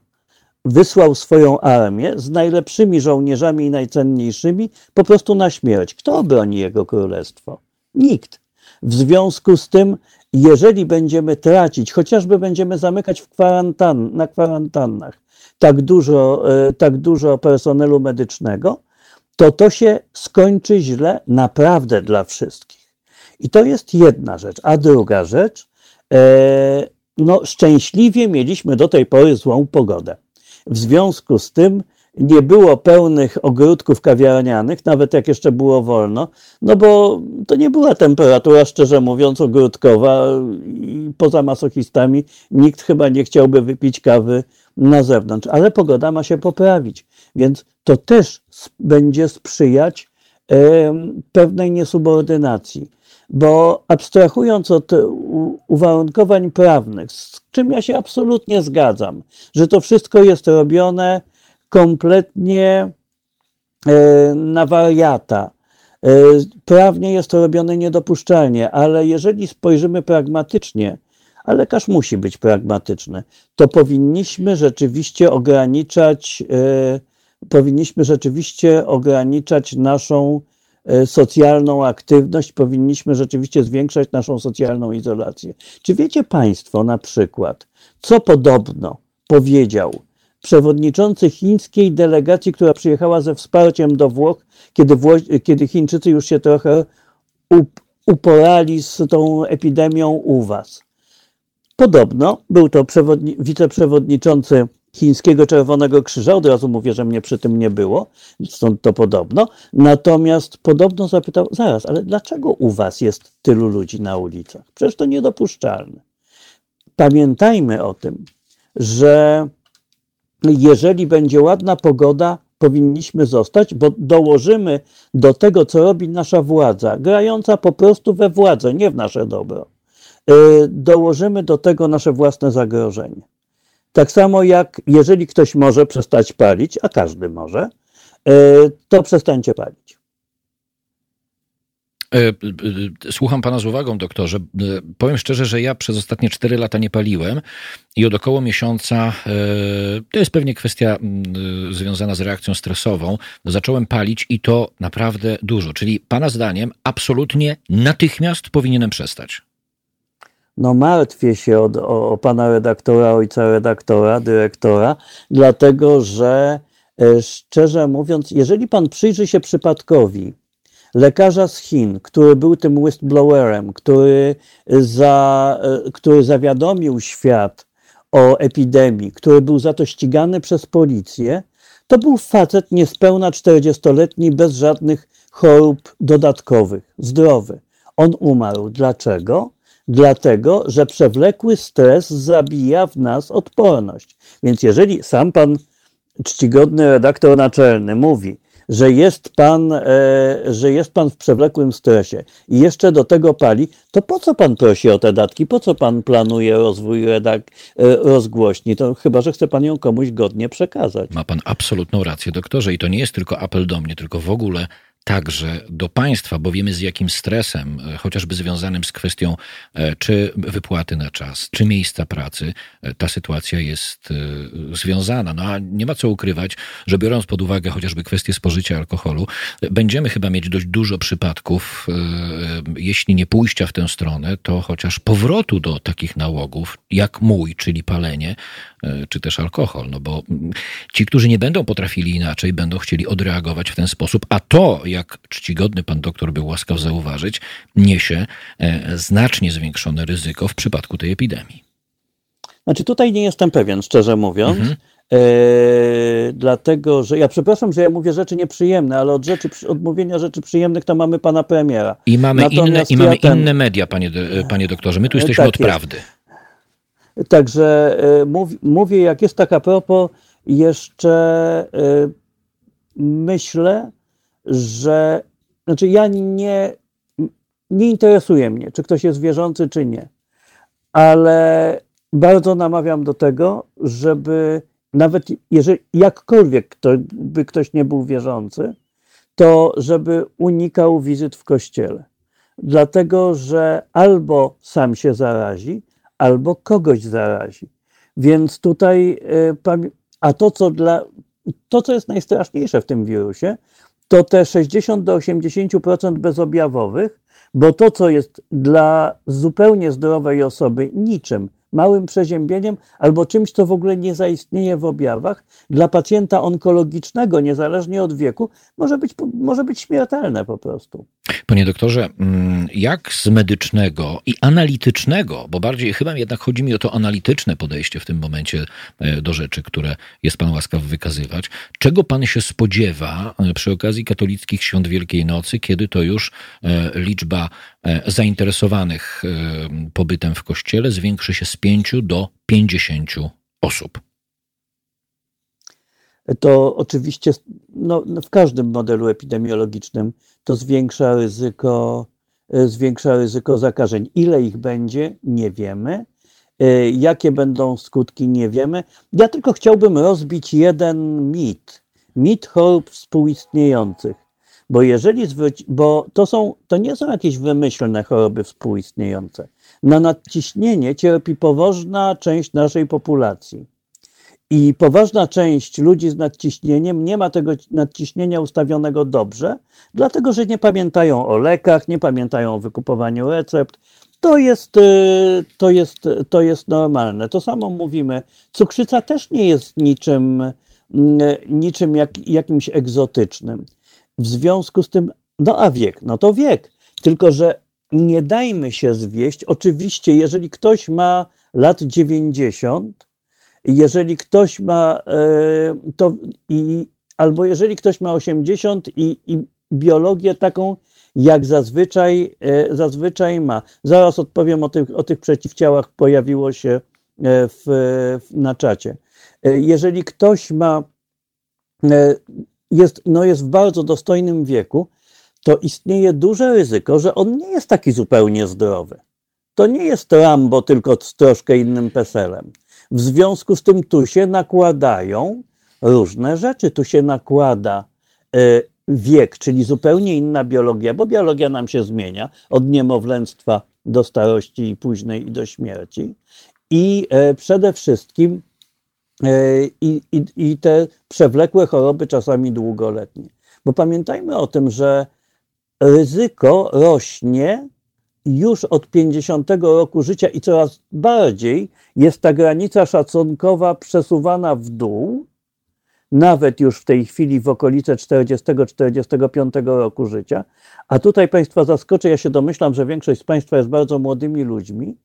wysłał swoją armię z najlepszymi żołnierzami i najcenniejszymi po prostu na śmierć. Kto obroni jego królestwo? Nikt. W związku z tym jeżeli będziemy tracić, chociażby będziemy zamykać w kwarantan, na kwarantannach tak dużo, e, tak dużo personelu medycznego, to to się skończy źle naprawdę dla wszystkich. I to jest jedna rzecz. A druga rzecz, e, no szczęśliwie mieliśmy do tej pory złą pogodę. W związku z tym nie było pełnych ogródków kawiarnianych, nawet jak jeszcze było wolno, no bo to nie była temperatura, szczerze mówiąc, ogródkowa i poza masochistami nikt chyba nie chciałby wypić kawy na zewnątrz, ale pogoda ma się poprawić, więc to też będzie sprzyjać pewnej niesubordynacji. Bo abstrahując od uwarunkowań prawnych, z czym ja się absolutnie zgadzam, że to wszystko jest robione kompletnie e, na wariata. E, prawnie jest to robione niedopuszczalnie, ale jeżeli spojrzymy pragmatycznie, a lekarz musi być pragmatyczny, to powinniśmy rzeczywiście ograniczać, e, powinniśmy rzeczywiście ograniczać naszą socjalną aktywność, powinniśmy rzeczywiście zwiększać naszą socjalną izolację. Czy wiecie Państwo na przykład, co podobno powiedział przewodniczący chińskiej delegacji, która przyjechała ze wsparciem do Włoch, kiedy, Wło kiedy Chińczycy już się trochę uporali z tą epidemią u was. Podobno był to wiceprzewodniczący Chińskiego Czerwonego Krzyża, od razu mówię, że mnie przy tym nie było, stąd to podobno. Natomiast podobno zapytał, zaraz, ale dlaczego u was jest tylu ludzi na ulicach? Przecież to niedopuszczalne. Pamiętajmy o tym, że jeżeli będzie ładna pogoda, powinniśmy zostać, bo dołożymy do tego, co robi nasza władza, grająca po prostu we władzę, nie w nasze dobro, y, dołożymy do tego nasze własne zagrożenie. Tak samo jak jeżeli ktoś może przestać palić, a każdy może, y, to przestańcie palić. E, e, słucham pana z uwagą, doktorze. E, powiem szczerze, że ja przez ostatnie cztery lata nie paliłem i od około miesiąca, to jest pewnie kwestia związana z reakcją stresową, zacząłem palić i to naprawdę dużo. Czyli pana zdaniem absolutnie natychmiast powinienem przestać. No martwię się od, o, o pana redaktora, ojca redaktora, dyrektora, dlatego że szczerze mówiąc, jeżeli pan przyjrzy się przypadkowi, lekarza z Chin, który był tym whistleblowerem, który, za, który zawiadomił świat o epidemii, który był za to ścigany przez policję, to był facet niespełna 40-letni, bez żadnych chorób dodatkowych, zdrowy. On umarł. Dlaczego? Dlatego, że przewlekły stres zabija w nas odporność. Więc jeżeli sam pan czcigodny redaktor naczelny mówi, że jest pan, e, że jest pan w przewlekłym stresie i jeszcze do tego pali, to po co pan prosi o te datki? Po co pan planuje rozwój redak, e, rozgłośni? To chyba, że chce pan ją komuś godnie przekazać. Ma pan absolutną rację, doktorze, i to nie jest tylko apel do mnie, tylko w ogóle także do państwa, bo wiemy z jakim stresem, e, chociażby związanym z kwestią e, czy wypłaty na czas, czy miejsca pracy, e, ta sytuacja jest związana. No a nie ma co ukrywać, że biorąc pod uwagę chociażby kwestię spożycia alkoholu, będziemy chyba mieć dość dużo przypadków, jeśli nie pójścia w tę stronę, to chociaż powrotu do takich nałogów, jak mój, czyli palenie, czy też alkohol. No bo ci, którzy nie będą potrafili inaczej, będą chcieli odreagować w ten sposób, a to, jak czcigodny pan doktor był łaskaw zauważyć, niesie e, znacznie zwiększone ryzyko w przypadku tej epidemii. Znaczy tutaj nie jestem pewien, szczerze mówiąc. Mhm. E, dlatego, że ja przepraszam, że ja mówię rzeczy nieprzyjemne, ale od, rzeczy, od mówienia rzeczy przyjemnych to mamy pana premiera. I mamy, inne, i mamy ten... inne media, panie, panie doktorze. My tu jesteśmy tak od jest. prawdy. Także e, mów, mówię, jak jest taka propos, jeszcze e, myślę, że znaczy ja nie, nie interesuje mnie, czy ktoś jest wierzący, czy nie, ale bardzo namawiam do tego, żeby nawet jeżeli jakkolwiek by ktoś nie był wierzący, to żeby unikał wizyt w kościele. Dlatego, że albo sam się zarazi, albo kogoś zarazi. Więc tutaj, e, a to co, dla, to, co jest najstraszniejsze w tym wirusie, to te 60 do 80% bezobjawowych, bo to, co jest dla zupełnie zdrowej osoby niczym, małym przeziębieniem albo czymś, co w ogóle nie zaistnieje w objawach, dla pacjenta onkologicznego, niezależnie od wieku, może być, może być śmiertelne po prostu. Panie doktorze, mm, jak z medycznego i analitycznego, bo bardziej chyba jednak chodzi mi o to analityczne podejście w tym momencie e, do rzeczy, które jest pan łaskaw wykazywać, czego pan się spodziewa e, przy okazji katolickich świąt Wielkiej Nocy, kiedy to już e, liczba zainteresowanych pobytem w kościele zwiększy się z 5 do 50 osób? To oczywiście no, no, w każdym modelu epidemiologicznym to zwiększa ryzyko, e, zwiększa ryzyko zakażeń. Ile ich będzie, nie wiemy. E, jakie będą skutki, nie wiemy. Ja tylko chciałbym rozbić jeden mit. Mit chorób współistniejących. Bo jeżeli bo to, są, to nie są jakieś wymyślne choroby współistniejące. Na nadciśnienie cierpi poważna część naszej populacji. I poważna część ludzi z nadciśnieniem nie ma tego nadciśnienia ustawionego dobrze, dlatego że nie pamiętają o lekach, nie pamiętają o wykupowaniu recept. To jest, y, to jest, to jest normalne. To samo mówimy. Cukrzyca też nie jest niczym, mm, niczym jak, jakimś egzotycznym. W związku z tym, no a wiek, no to wiek. Tylko, że nie dajmy się zwieść. Oczywiście, jeżeli ktoś ma lat 90, jeżeli ktoś ma e, to i, albo jeżeli ktoś ma 80 i, i biologię taką, jak zazwyczaj, e, zazwyczaj ma. Zaraz odpowiem o tych, o tych przeciwciałach, pojawiło się e, w, na czacie. Jeżeli ktoś ma, jest, no jest w bardzo dostojnym wieku, to istnieje duże ryzyko, że on nie jest taki zupełnie zdrowy. To nie jest Rambo, tylko z troszkę innym peselem. W związku z tym tu się nakładają różne rzeczy. Tu się nakłada e, wiek, czyli zupełnie inna biologia, bo biologia nam się zmienia od niemowlęctwa do starości i późnej i do śmierci. I e, przede wszystkim i, i, i te przewlekłe choroby, czasami długoletnie. Bo pamiętajmy o tym, że ryzyko rośnie już od 50 roku życia i coraz bardziej jest ta granica szacunkowa przesuwana w dół, nawet już w tej chwili w okolice 40-45 roku życia. A tutaj Państwa zaskoczę, ja się domyślam, że większość z Państwa jest bardzo młodymi ludźmi,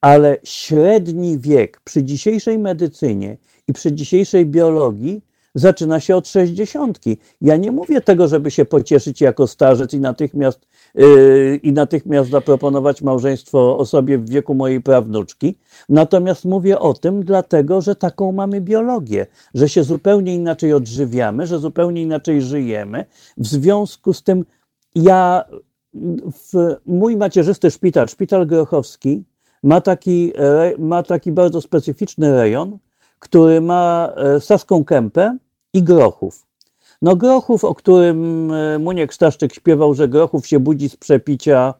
ale średni wiek przy dzisiejszej medycynie i przy dzisiejszej biologii zaczyna się od sześćdziesiątki. Ja nie mówię tego, żeby się pocieszyć jako starzec i natychmiast, yy, i natychmiast zaproponować małżeństwo osobie w wieku mojej prawnuczki. Natomiast mówię o tym dlatego, że taką mamy biologię, że się zupełnie inaczej odżywiamy, że zupełnie inaczej żyjemy. W związku z tym ja, w, mój macierzysty szpital, szpital Grochowski, ma taki, ma taki bardzo specyficzny rejon, który ma e, Saską Kępę i Grochów. No Grochów, o którym e, Muniek Staszczyk śpiewał, że Grochów się budzi z przepicia,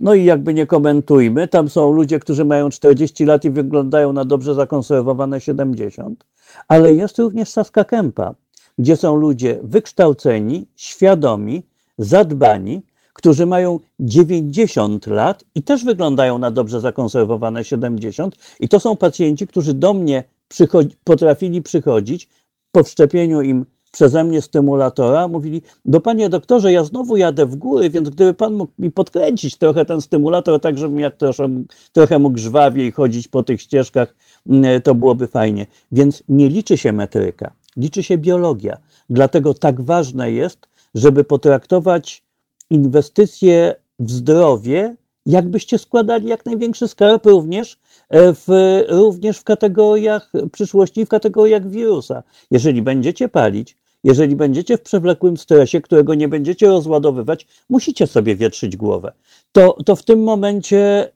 no i jakby nie komentujmy, tam są ludzie, którzy mają 40 lat i wyglądają na dobrze zakonserwowane 70, ale jest również Saska Kępa, gdzie są ludzie wykształceni, świadomi, zadbani, którzy mają 90 lat i też wyglądają na dobrze zakonserwowane 70 i to są pacjenci, którzy do mnie przychodzi, potrafili przychodzić po wszczepieniu im przeze mnie stymulatora, mówili, do panie doktorze, ja znowu jadę w góry, więc gdyby pan mógł mi podkręcić trochę ten stymulator, tak żebym jak trochę, trochę mógł żwawiej chodzić po tych ścieżkach, mm, to byłoby fajnie. Więc nie liczy się metryka, liczy się biologia. Dlatego tak ważne jest, żeby potraktować inwestycje w zdrowie, jakbyście składali jak największy skarb również w, również w kategoriach przyszłości, w kategoriach wirusa. Jeżeli będziecie palić, jeżeli będziecie w przewlekłym stresie, którego nie będziecie rozładowywać, musicie sobie wietrzyć głowę. To, to w tym momencie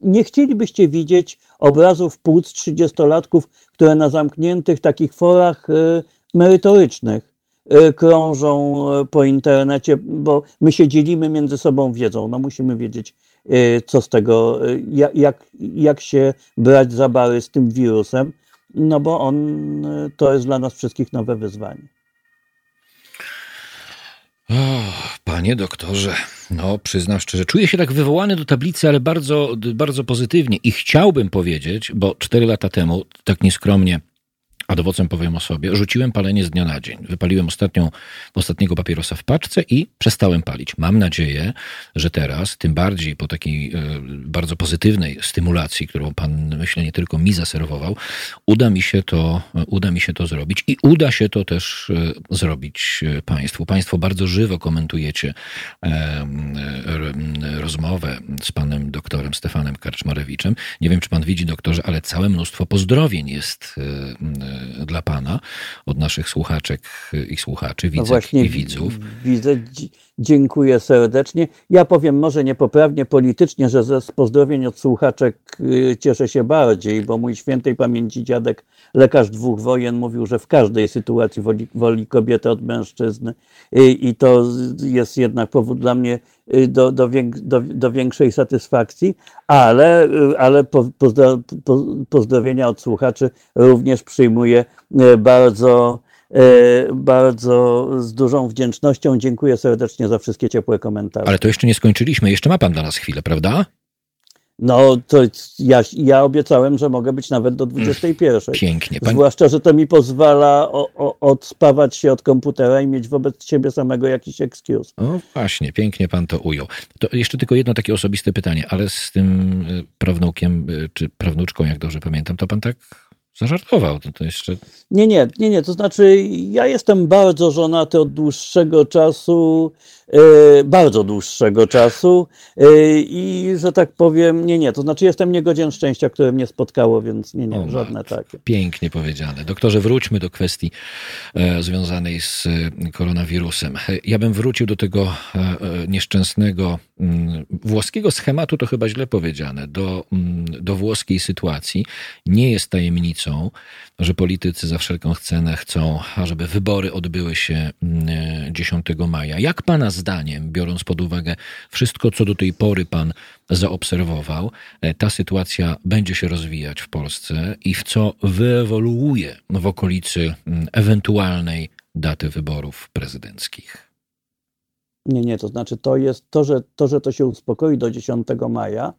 nie chcielibyście widzieć obrazów płuc 30-latków, które na zamkniętych takich forach e, merytorycznych e, krążą e, po internecie, bo my się dzielimy między sobą wiedzą. No musimy wiedzieć, co z tego, jak, jak się brać za bary z tym wirusem, no bo on to jest dla nas wszystkich nowe wyzwanie. O, panie doktorze, no przyznam szczerze, czuję się tak wywołany do tablicy, ale bardzo, bardzo pozytywnie i chciałbym powiedzieć, bo cztery lata temu, tak nieskromnie a dowocem powiem o sobie, rzuciłem palenie z dnia na dzień. Wypaliłem ostatnią, ostatniego papierosa w paczce i przestałem palić. Mam nadzieję, że teraz, tym bardziej po takiej e, bardzo pozytywnej stymulacji, którą pan, myślę, nie tylko mi zaserwował, uda mi się to, uda mi się to zrobić i uda się to też e, zrobić e, państwu. Państwo bardzo żywo komentujecie rozmowę z panem doktorem Stefanem Karczmarewiczem. Nie wiem, czy pan widzi, doktorze, ale całe mnóstwo pozdrowień jest dla Pana od naszych słuchaczek i słuchaczy, widzek no i widzów. Widzę, dziękuję serdecznie. Ja powiem może niepoprawnie politycznie, że z pozdrowień od słuchaczek y, cieszę się bardziej, bo mój świętej pamięci dziadek, lekarz dwóch wojen, mówił, że w każdej sytuacji woli, woli kobietę od mężczyzny I, i to jest jednak powód dla mnie y, do, do, do, do większej satysfakcji, ale, y, ale pozdrowienia od słuchaczy również przyjmuję bardzo bardzo z dużą wdzięcznością dziękuję serdecznie za wszystkie ciepłe komentarze. Ale to jeszcze nie skończyliśmy. Jeszcze ma pan dla nas chwilę, prawda? No, to ja, ja obiecałem, że mogę być nawet do 21. Mm, pięknie. Pan... Zwłaszcza, że to mi pozwala o, o, odspawać się od komputera i mieć wobec siebie samego jakiś excuse. O właśnie, pięknie pan to ujął. To jeszcze tylko jedno takie osobiste pytanie, ale z tym y, prawnukiem, y, czy prawnuczką, jak dobrze pamiętam, to pan tak zażartował. To, to jeszcze... Nie, nie, nie, nie. To znaczy, ja jestem bardzo żonaty od dłuższego czasu, bardzo dłuższego czasu e, i że tak powiem, nie, nie. To znaczy, jestem niegodzien szczęścia, które mnie spotkało, więc nie, nie, o, żadne takie. Pięknie powiedziane. Doktorze, wróćmy do kwestii e, związanej z koronawirusem. Ja bym wrócił do tego nieszczęsnego mm, włoskiego schematu, to chyba źle powiedziane, do, mm, do włoskiej sytuacji. Nie jest tajemnicą, że politycy za wszelką cenę chcą, ażeby wybory odbyły się 10 mm, maja. Jak Pana zdaniem, biorąc pod uwagę wszystko, co do tej pory Pan zaobserwował, e, ta sytuacja będzie się rozwijać w Polsce i w co wyewoluuje w okolicy mm, ewentualnej daty wyborów prezydenckich? Nie, nie, to znaczy to jest to, że to, że to się uspokoi do 10 maja,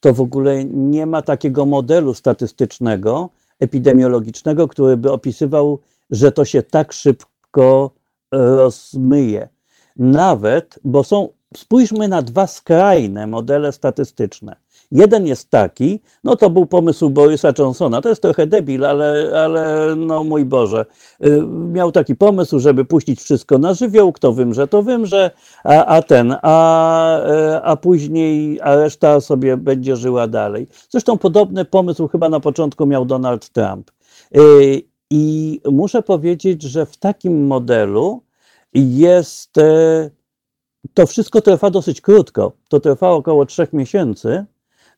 to w ogóle nie ma takiego modelu statystycznego, epidemiologicznego, który by opisywał, że to się tak szybko rozmyje. Nawet, bo są, spójrzmy na dwa skrajne modele statystyczne. Jeden jest taki, no to był pomysł Borysa Johnsona, to jest trochę debil, ale, ale no mój Boże, y, miał taki pomysł, żeby puścić wszystko na żywioł, kto wymrze, to wymrze, a, a ten, a, y, a później, a reszta sobie będzie żyła dalej. Zresztą podobny pomysł chyba na początku miał Donald Trump. Y, I muszę powiedzieć, że w takim modelu jest, to wszystko trwa dosyć krótko, to trwa około trzech miesięcy,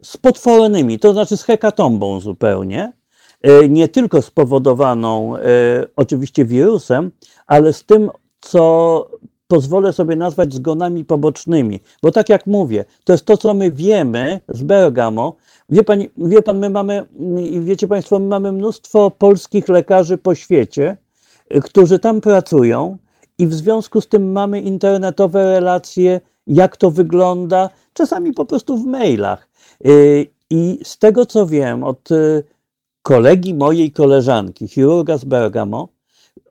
z potwornymi, to znaczy z hekatombą zupełnie, e, nie tylko spowodowaną e, oczywiście wirusem, ale z tym, co pozwolę sobie nazwać zgonami pobocznymi. Bo tak jak mówię, to jest to, co my wiemy z Bergamo. Wie pan, wie pan my mamy, wiecie Państwo, my mamy mnóstwo polskich lekarzy po świecie, e, którzy tam pracują i w związku z tym mamy internetowe relacje, jak to wygląda, czasami po prostu w mailach. Y, I z tego co wiem od y, kolegi mojej koleżanki, chirurga z Bergamo,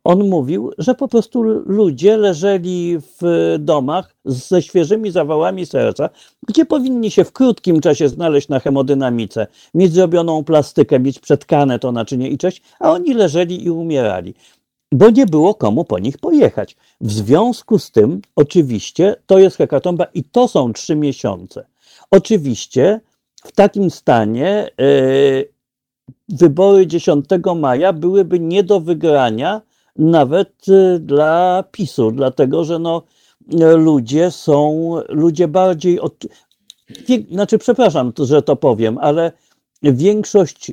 on mówił, że po prostu ludzie leżeli w domach ze świeżymi zawałami serca, gdzie powinni się w krótkim czasie znaleźć na hemodynamice, mieć zrobioną plastykę, mieć przetkane to naczynie i cześć, a oni leżeli i umierali bo nie było komu po nich pojechać. W związku z tym, oczywiście, to jest hekatomba i to są trzy miesiące. Oczywiście w takim stanie yy, wybory 10 maja byłyby nie do wygrania nawet yy, dla PiSu, dlatego że no, ludzie są, ludzie bardziej, od, znaczy przepraszam, że to powiem, ale większość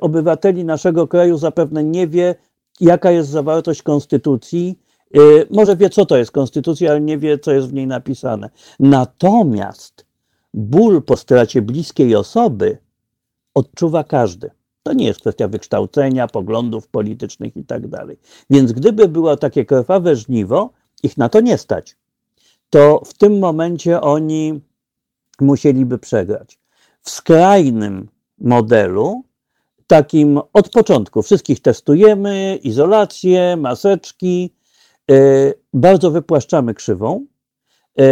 obywateli naszego kraju zapewne nie wie, jaka jest zawartość konstytucji. Y, może wie, co to jest konstytucja, ale nie wie, co jest w niej napisane. Natomiast ból po stracie bliskiej osoby odczuwa każdy. To nie jest kwestia wykształcenia, poglądów politycznych i tak dalej. Więc gdyby było takie krwawe żniwo, ich na to nie stać, to w tym momencie oni musieliby przegrać. W skrajnym modelu takim od początku. Wszystkich testujemy, izolację, maseczki, e, bardzo wypłaszczamy krzywą. E,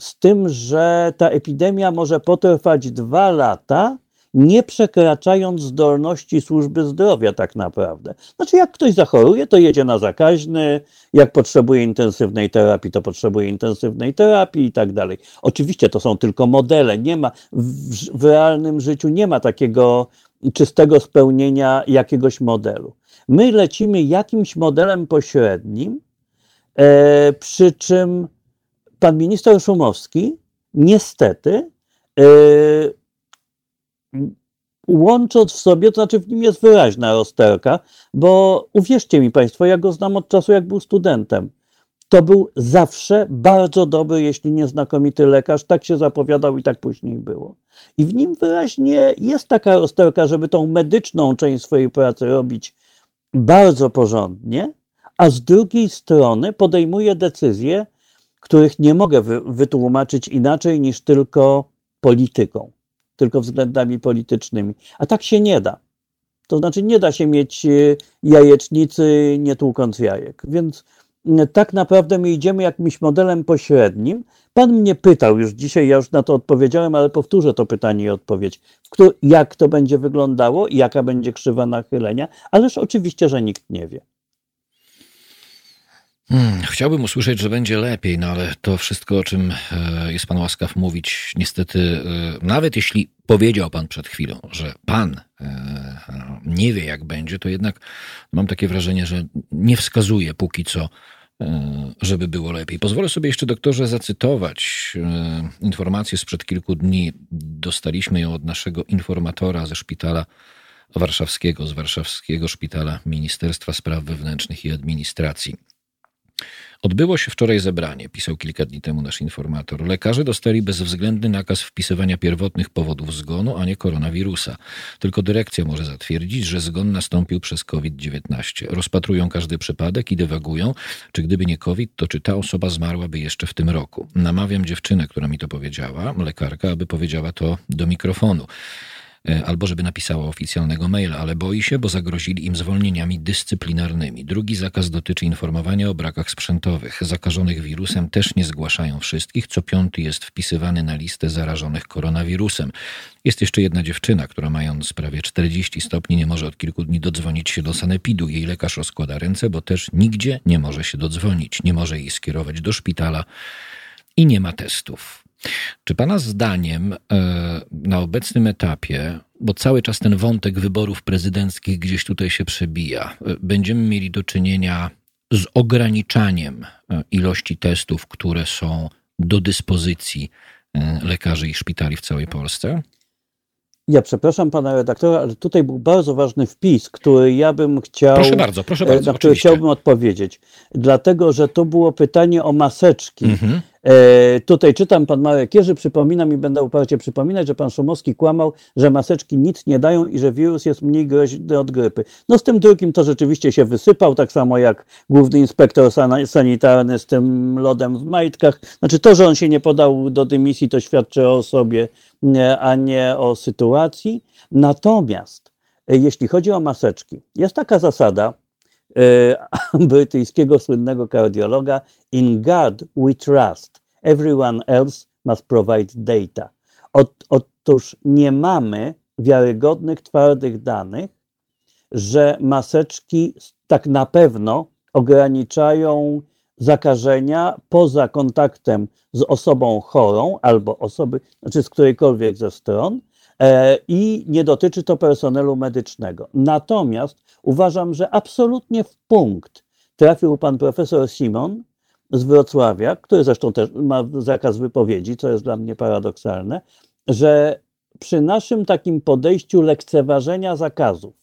z tym, że ta epidemia może potrwać dwa lata, nie przekraczając zdolności służby zdrowia, tak naprawdę. Znaczy, jak ktoś zachoruje, to jedzie na zakaźny, jak potrzebuje intensywnej terapii, to potrzebuje intensywnej terapii i tak dalej. Oczywiście to są tylko modele, nie ma w, w realnym życiu nie ma takiego czystego spełnienia jakiegoś modelu. My lecimy jakimś modelem pośrednim, e, przy czym pan minister Szumowski niestety e, łącząc w sobie, to znaczy w nim jest wyraźna rozterka, bo uwierzcie mi Państwo, ja go znam od czasu, jak był studentem. To był zawsze bardzo dobry, jeśli nie znakomity lekarz, tak się zapowiadał i tak później było. I w nim wyraźnie jest taka rozterka, żeby tą medyczną część swojej pracy robić bardzo porządnie, a z drugiej strony podejmuje decyzje, których nie mogę wytłumaczyć inaczej niż tylko polityką, tylko względami politycznymi. A tak się nie da. To znaczy, nie da się mieć e, jajecznicy nie tłukąc jajek. Więc tak naprawdę my idziemy jakimś modelem pośrednim. Pan mnie pytał już dzisiaj, ja już na to odpowiedziałem, ale powtórzę to pytanie i odpowiedź. Jak to będzie wyglądało, jaka będzie krzywa nachylenia, ależ oczywiście, że nikt nie wie. Hmm, chciałbym usłyszeć, że będzie lepiej, no ale to wszystko, o czym e, jest Pan łaskaw mówić, niestety, e, nawet jeśli powiedział Pan przed chwilą, że Pan e, nie wie, jak będzie, to jednak mam takie wrażenie, że nie wskazuje póki co żeby było lepiej. Pozwolę sobie jeszcze, doktorze, zacytować e, informację sprzed kilku dni. Dostaliśmy ją od naszego informatora ze szpitala warszawskiego, z warszawskiego szpitala Ministerstwa Spraw Wewnętrznych i Administracji. Odbyło się wczoraj zebranie, pisał kilka dni temu nasz informator. Lekarze dostali bezwzględny nakaz wpisywania pierwotnych powodów zgonu, a nie koronawirusa. Tylko dyrekcja może zatwierdzić, że zgon nastąpił przez COVID-19. Rozpatrują każdy przypadek i dywagują, czy gdyby nie COVID, to czy ta osoba zmarłaby jeszcze w tym roku. Namawiam dziewczynę, która mi to powiedziała, lekarka, aby powiedziała to do mikrofonu. E, albo żeby napisała oficjalnego maila, ale boi się, bo zagrozili im zwolnieniami dyscyplinarnymi. Drugi zakaz dotyczy informowania o brakach sprzętowych. Zakażonych wirusem też nie zgłaszają wszystkich. Co piąty jest wpisywany na listę zarażonych koronawirusem. Jest jeszcze jedna dziewczyna, która mając prawie 40 stopni nie może od kilku dni dodzwonić się do sanepidu. Jej lekarz rozkłada ręce, bo też nigdzie nie może się dodzwonić. Nie może jej skierować do szpitala i nie ma testów. Czy Pana zdaniem e, na obecnym etapie, bo cały czas ten wątek wyborów prezydenckich gdzieś tutaj się przebija, e, będziemy mieli do czynienia z ograniczaniem e, ilości testów, które są do dyspozycji lekarzy i szpitali w całej Polsce? Ja przepraszam pana redaktora, ale tutaj był bardzo ważny wpis, który ja bym chciał. Proszę bardzo, proszę bardzo. Na który oczywiście. chciałbym odpowiedzieć. Dlatego, że to było pytanie o maseczki. Mhm. E, tutaj czytam, pan Marek Jerzy przypomina mi, będę uparcie przypominać, że pan Szumowski kłamał, że maseczki nic nie dają i że wirus jest mniej groźny od grypy. No z tym drugim to rzeczywiście się wysypał, tak samo jak główny inspektor sanitarny z tym lodem w majtkach. Znaczy to, że on się nie podał do dymisji, to świadczy o sobie, a nie o sytuacji. Natomiast e, jeśli chodzi o maseczki, jest taka zasada, [LAUGHS] brytyjskiego słynnego kardiologa In God we trust, everyone else must provide data. Otóż nie mamy wiarygodnych, twardych danych, że maseczki tak na pewno ograniczają zakażenia poza kontaktem z osobą chorą albo osoby, znaczy z którejkolwiek ze stron, i nie dotyczy to personelu medycznego. Natomiast uważam, że absolutnie w punkt trafił pan profesor Simon z Wrocławia, który zresztą też ma zakaz wypowiedzi, co jest dla mnie paradoksalne, że przy naszym takim podejściu lekceważenia zakazów,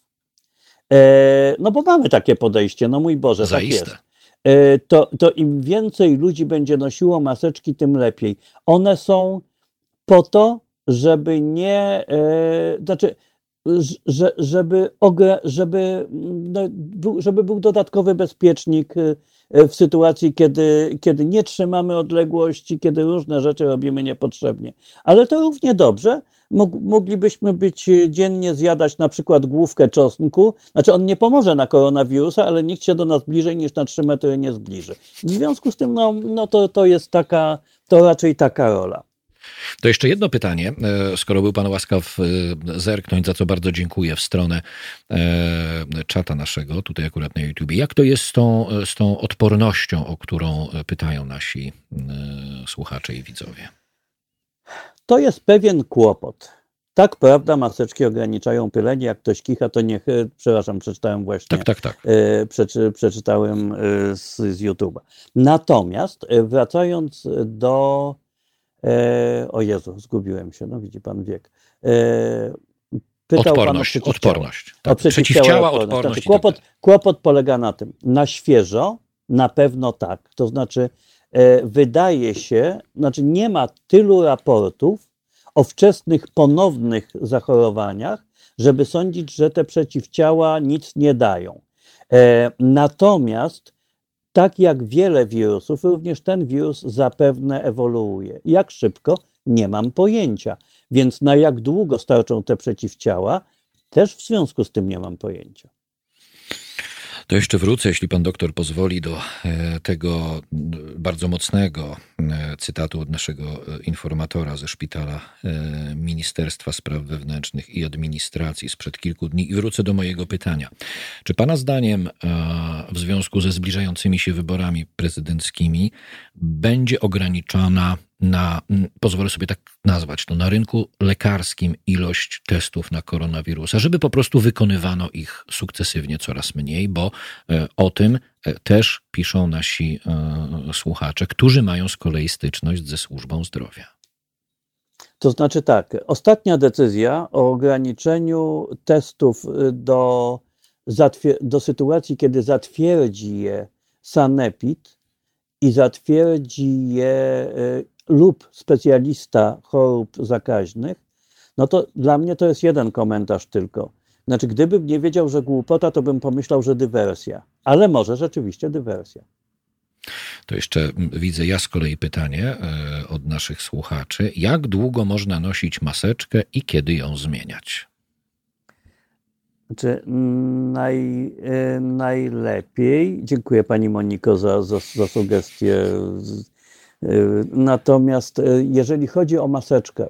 e, no bo mamy takie podejście, no mój Boże, Zaiste. tak jest. E, to, to im więcej ludzi będzie nosiło maseczki, tym lepiej. One są po to, żeby nie, e, znaczy, że, żeby, żeby, no, żeby był dodatkowy bezpiecznik e, w sytuacji, kiedy, kiedy nie trzymamy odległości, kiedy różne rzeczy robimy niepotrzebnie. Ale to równie dobrze moglibyśmy być dziennie zjadać na przykład główkę czosnku. Znaczy on nie pomoże na koronawirusa, ale nikt się do nas bliżej niż na 3 metry nie zbliży. W związku z tym no, no to, to jest taka, to raczej taka rola. To jeszcze jedno pytanie, e, skoro był Pan łaskaw e, zerknąć, za co bardzo dziękuję w stronę e, czata naszego, tutaj akurat na YouTube. Jak to jest z tą, z tą odpornością, o którą pytają nasi słuchacze i widzowie? To jest pewien kłopot. Tak, prawda, maseczki ograniczają pylenie. Jak ktoś kicha, to niech, przepraszam, przeczytałem właśnie. Tak, tak, tak. Przeczy, przeczytałem z, z YouTube'a. Natomiast wracając do E, o Jezu, zgubiłem się, no widzi pan wiek. E, pytał odporność, pan o odporność. Tak. O przeciwciała, odporność. odporność znaczy, kłopot, tak kłopot polega na tym, na świeżo na pewno tak, to znaczy e, wydaje się, znaczy nie ma tylu raportów o wczesnych ponownych zachorowaniach, żeby sądzić, że te przeciwciała nic nie dają. E, natomiast tak jak wiele wirusów, również ten wirus zapewne ewoluuje. Jak szybko? Nie mam pojęcia. Więc na jak długo starczą te przeciwciała? Też w związku z tym nie mam pojęcia. To jeszcze wrócę, jeśli pan doktor pozwoli, do e, tego bardzo mocnego e, cytatu od naszego e, informatora ze szpitala Ministerstwa Spraw Wewnętrznych i Administracji sprzed kilku dni i wrócę do mojego pytania. Czy pana zdaniem w związku ze zbliżającymi się wyborami prezydenckimi będzie ograniczona na, pozwolę sobie tak nazwać to, na rynku lekarskim ilość testów na koronawirusa, żeby po prostu wykonywano ich sukcesywnie coraz mniej, bo e, o tym e, też piszą nasi e, słuchacze, którzy mają z kolei styczność ze służbą zdrowia. To znaczy tak, ostatnia decyzja o ograniczeniu testów do, do sytuacji, kiedy zatwierdzi je sanepid i zatwierdzi je lub specjalista chorób zakaźnych, no to dla mnie to jest jeden komentarz tylko. Znaczy, gdybym nie wiedział, że głupota, to bym pomyślał, że dywersja. Ale może rzeczywiście dywersja. To jeszcze widzę ja z kolei pytanie e, od naszych słuchaczy. Jak długo można nosić maseczkę i kiedy ją zmieniać? Znaczy, naj, e, najlepiej, dziękuję Pani Moniko za, za, za sugestię natomiast y, jeżeli chodzi o maseczkę,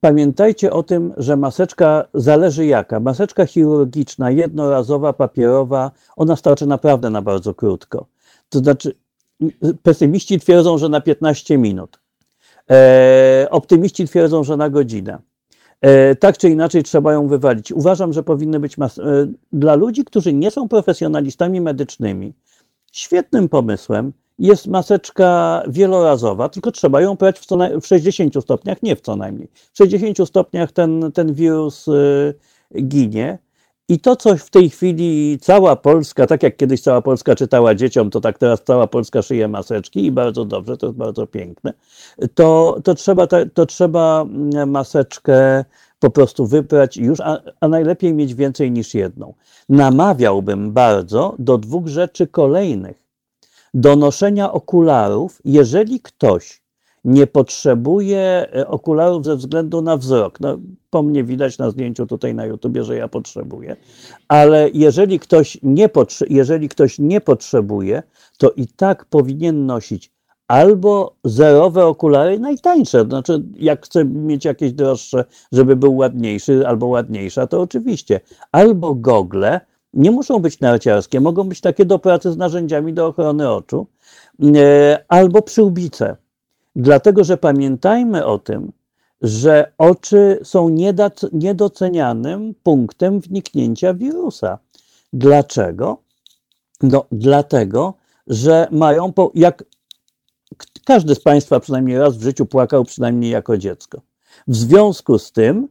pamiętajcie o tym, że maseczka zależy jaka. Maseczka chirurgiczna, jednorazowa, papierowa, ona starczy naprawdę na bardzo krótko. To znaczy, pesymiści twierdzą, że na 15 minut. E, optymiści twierdzą, że na godzinę. E, tak czy inaczej trzeba ją wywalić. Uważam, że powinny być mas- e, dla ludzi, którzy nie są profesjonalistami medycznymi, świetnym pomysłem jest maseczka wielorazowa, tylko trzeba ją brać w, w 60 stopniach, nie w co najmniej. W 60 stopniach ten, ten wirus y, ginie. I to, co w tej chwili cała Polska, tak jak kiedyś cała Polska czytała dzieciom, to tak teraz cała Polska szyje maseczki i bardzo dobrze, to jest bardzo piękne, to, to, trzeba, to trzeba mm, maseczkę po prostu wybrać już, a, a najlepiej mieć więcej niż jedną. Namawiałbym bardzo do dwóch rzeczy kolejnych do noszenia okularów, jeżeli ktoś nie potrzebuje e, okularów ze względu na wzrok. No, po mnie widać na zdjęciu tutaj na YouTubie, że ja potrzebuję, ale jeżeli ktoś nie, jeżeli ktoś nie potrzebuje, to i tak powinien nosić albo zerowe okulary, najtańsze. Znaczy, jak chce mieć jakieś droższe, żeby był ładniejszy albo ładniejsza, to oczywiście. Albo gogle, nie muszą być narciarskie, mogą być takie do pracy z narzędziami do ochrony oczu, e, albo przyłbice. Dlatego, że pamiętajmy o tym, że oczy są niedocenianym punktem wniknięcia wirusa. Dlaczego? No, dlatego, że mają, po, jak każdy z Państwa przynajmniej raz w życiu płakał, przynajmniej jako dziecko. W związku z tym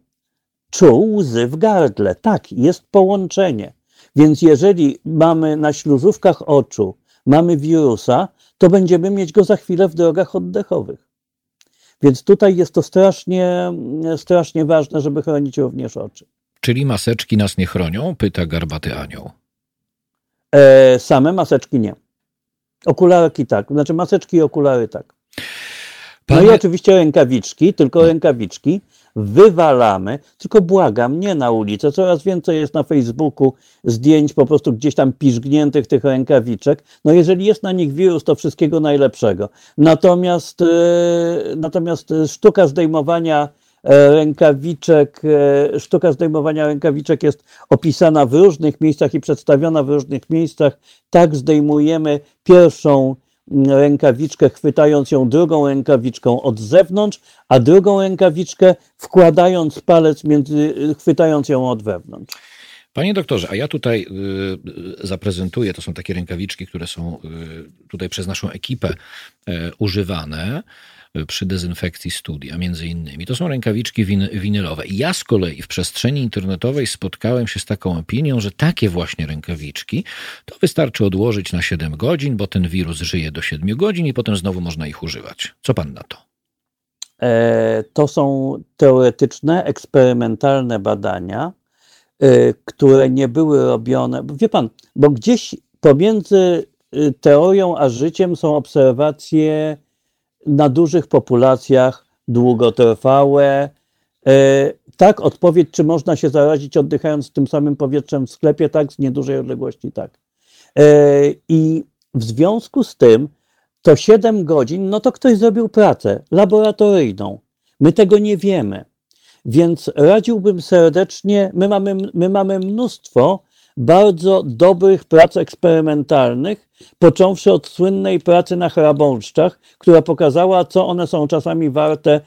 czuł łzy w gardle. Tak, jest połączenie. Więc jeżeli mamy na śluzówkach oczu, mamy wirusa, to będziemy mieć go za chwilę w drogach oddechowych. Więc tutaj jest to strasznie, strasznie ważne, żeby chronić również oczy. Czyli maseczki nas nie chronią? Pyta garbaty anioł. E, same maseczki nie. Okularki tak, znaczy maseczki i okulary tak. Panie... No i oczywiście rękawiczki, tylko rękawiczki wywalamy, tylko błagam, nie na ulicę. Coraz więcej jest na Facebooku zdjęć po prostu gdzieś tam piżgniętych tych rękawiczek. No jeżeli jest na nich wirus, to wszystkiego najlepszego. Natomiast, yy, natomiast sztuka zdejmowania e, rękawiczek, e, sztuka zdejmowania rękawiczek jest opisana w różnych miejscach i przedstawiona w różnych miejscach. Tak zdejmujemy pierwszą rękawiczkę, chwytając ją drugą rękawiczką od zewnątrz, a drugą rękawiczkę wkładając palec między, chwytając ją od wewnątrz. Panie doktorze, a ja tutaj y, zaprezentuję, to są takie rękawiczki, które są y, tutaj przez naszą ekipę y, używane przy dezynfekcji studia, między innymi. To są rękawiczki win winylowe. Ja z kolei w przestrzeni internetowej spotkałem się z taką opinią, że takie właśnie rękawiczki to wystarczy odłożyć na 7 godzin, bo ten wirus żyje do 7 godzin i potem znowu można ich używać. Co pan na to? E, to są teoretyczne, eksperymentalne badania, e, które nie były robione. Wie pan, bo gdzieś pomiędzy y, teorią a życiem są obserwacje na dużych populacjach długotrwałe. E, tak, odpowiedź, czy można się zarazić oddychając tym samym powietrzem w sklepie, tak, z niedużej odległości, tak. E, I w związku z tym to 7 godzin, no to ktoś zrobił pracę laboratoryjną. My tego nie wiemy. Więc radziłbym serdecznie, my mamy, my mamy mnóstwo bardzo dobrych prac eksperymentalnych, począwszy od słynnej pracy na chrabąszczach, która pokazała, co one są czasami warte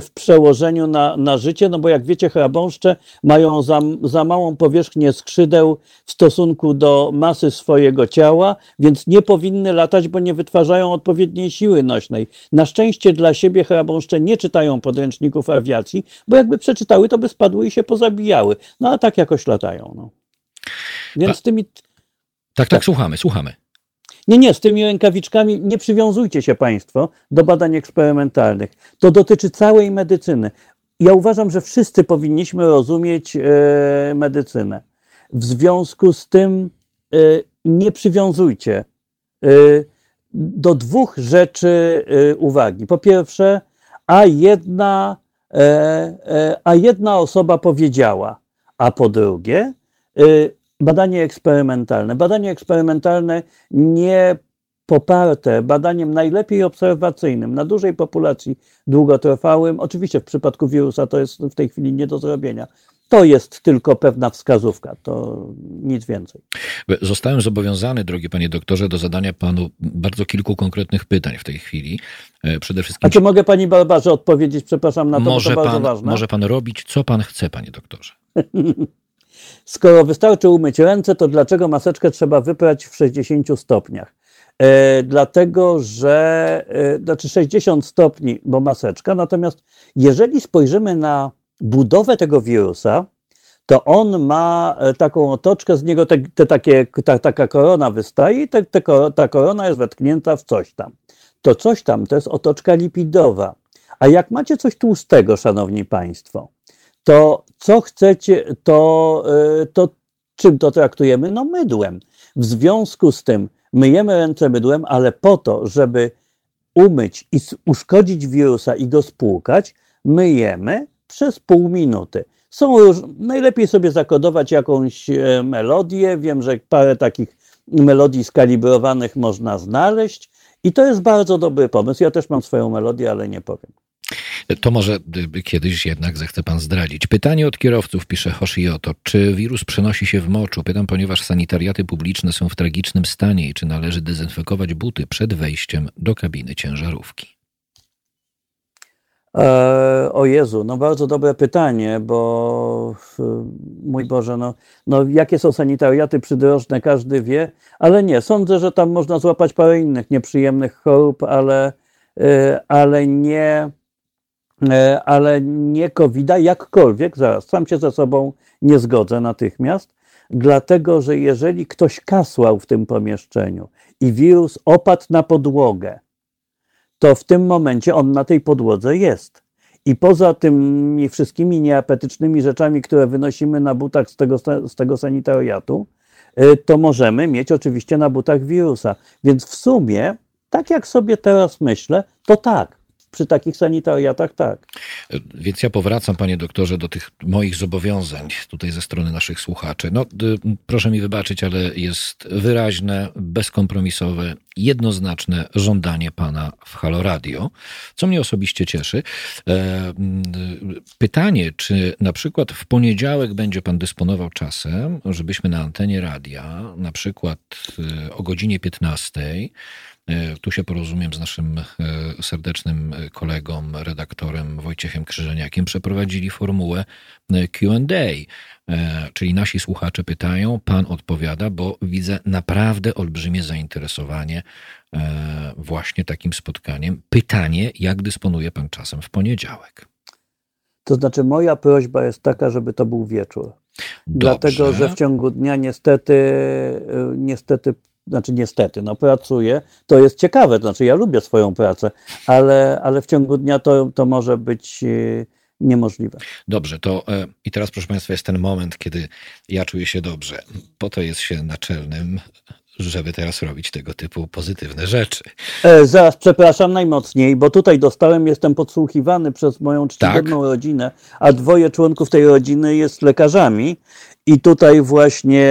w przełożeniu na, na życie, no bo jak wiecie, chrabąszcze mają za, za małą powierzchnię skrzydeł w stosunku do masy swojego ciała, więc nie powinny latać, bo nie wytwarzają odpowiedniej siły nośnej. Na szczęście dla siebie chrabąszcze nie czytają podręczników awiacji, bo jakby przeczytały, to by spadły i się pozabijały. No a tak jakoś latają. No. Więc z tymi. Tak, tak, tak, słuchamy, słuchamy. Nie, nie, z tymi rękawiczkami nie przywiązujcie się Państwo do badań eksperymentalnych. To dotyczy całej medycyny. Ja uważam, że wszyscy powinniśmy rozumieć e, medycynę. W związku z tym e, nie przywiązujcie e, do dwóch rzeczy uwagi. Po pierwsze, a jedna, a jedna osoba powiedziała, a po drugie, badanie eksperymentalne. Badanie eksperymentalne nie poparte badaniem najlepiej obserwacyjnym na dużej populacji długotrwałym, oczywiście w przypadku wirusa to jest w tej chwili nie do zrobienia. To jest tylko pewna wskazówka, to nic więcej. Zostałem zobowiązany, drogi panie doktorze, do zadania panu bardzo kilku konkretnych pytań w tej chwili. E, przede wszystkim. A czy mogę pani Barbarze odpowiedzieć, przepraszam, na to, może to pan, bardzo ważne? Może pan robić, co pan chce, panie doktorze. [LAUGHS] Skoro wystarczy umyć ręce, to dlaczego maseczkę trzeba wyprać w 60 stopniach? E, dlatego, że e, znaczy 60 stopni, bo maseczka, natomiast jeżeli spojrzymy na budowę tego wirusa, to on ma e, taką otoczkę, z niego te, te takie, ta, taka korona wystaje i te, te, ta korona jest wetknięta w coś tam. To coś tam to jest otoczka lipidowa. A jak macie coś tłustego, szanowni państwo, to co chcecie, to, e, to czym to traktujemy? No mydłem. W związku z tym myjemy ręce mydłem, ale po to, żeby umyć i uszkodzić wirusa i go spłukać, myjemy przez pół minuty. Są róż... Najlepiej sobie zakodować jakąś e, melodię. Wiem, że parę takich melodii skalibrowanych można znaleźć i to jest bardzo dobry pomysł. Ja też mam swoją melodię, ale nie powiem. To może kiedyś jednak zechce pan zdradzić. Pytanie od kierowców, pisze Hoshioto. Czy wirus przenosi się w moczu? Pytam, ponieważ sanitariaty publiczne są w tragicznym stanie i czy należy dezynfekować buty przed wejściem do kabiny ciężarówki? E, o Jezu, no bardzo dobre pytanie, bo mój Boże, no, no jakie są sanitariaty przydrożne, każdy wie, ale nie, sądzę, że tam można złapać parę innych nieprzyjemnych chorób, ale, e, ale nie e, ale nie covid jakkolwiek, zaraz, sam się ze sobą nie zgodzę natychmiast, dlatego, że jeżeli ktoś kasłał w tym pomieszczeniu i wirus opadł na podłogę, to w tym momencie on na tej podłodze jest. I poza tymi wszystkimi nieapetycznymi rzeczami, które wynosimy na butach z tego, z tego sanitariatu, y, to możemy mieć oczywiście na butach wirusa. Więc w sumie, tak jak sobie teraz myślę, to tak przy takich sanitariatach tak. Więc ja powracam, panie doktorze, do tych moich zobowiązań tutaj ze strony naszych słuchaczy. No, proszę mi wybaczyć, ale jest wyraźne, bezkompromisowe, jednoznaczne żądanie pana w Halo Radio, co mnie osobiście cieszy. E, pytanie, czy na przykład w poniedziałek będzie pan dysponował czasem, żebyśmy na antenie radia, na przykład e, o godzinie 15, E, tu się porozumiem z naszym e, serdecznym kolegą, redaktorem Wojciechem Krzyżeniakiem. Przeprowadzili formułę e, QA, czyli nasi słuchacze pytają, pan odpowiada, bo widzę naprawdę olbrzymie zainteresowanie właśnie takim spotkaniem. Pytanie, jak dysponuje pan czasem w poniedziałek? To znaczy, moja prośba jest taka, żeby to był wieczór. Dobrze. Dlatego, że w ciągu dnia niestety, niestety znaczy niestety, no pracuję, to jest ciekawe, to znaczy ja lubię swoją pracę, ale, ale w ciągu dnia to, to może być e, niemożliwe. Dobrze, to e, i teraz proszę Państwa jest ten moment, kiedy ja czuję się dobrze. Po to jest się naczelnym żeby teraz robić tego typu pozytywne rzeczy. E, zaraz, przepraszam najmocniej, bo tutaj dostałem, jestem podsłuchiwany przez moją czcigodną tak? rodzinę, a dwoje członków tej rodziny jest lekarzami i tutaj właśnie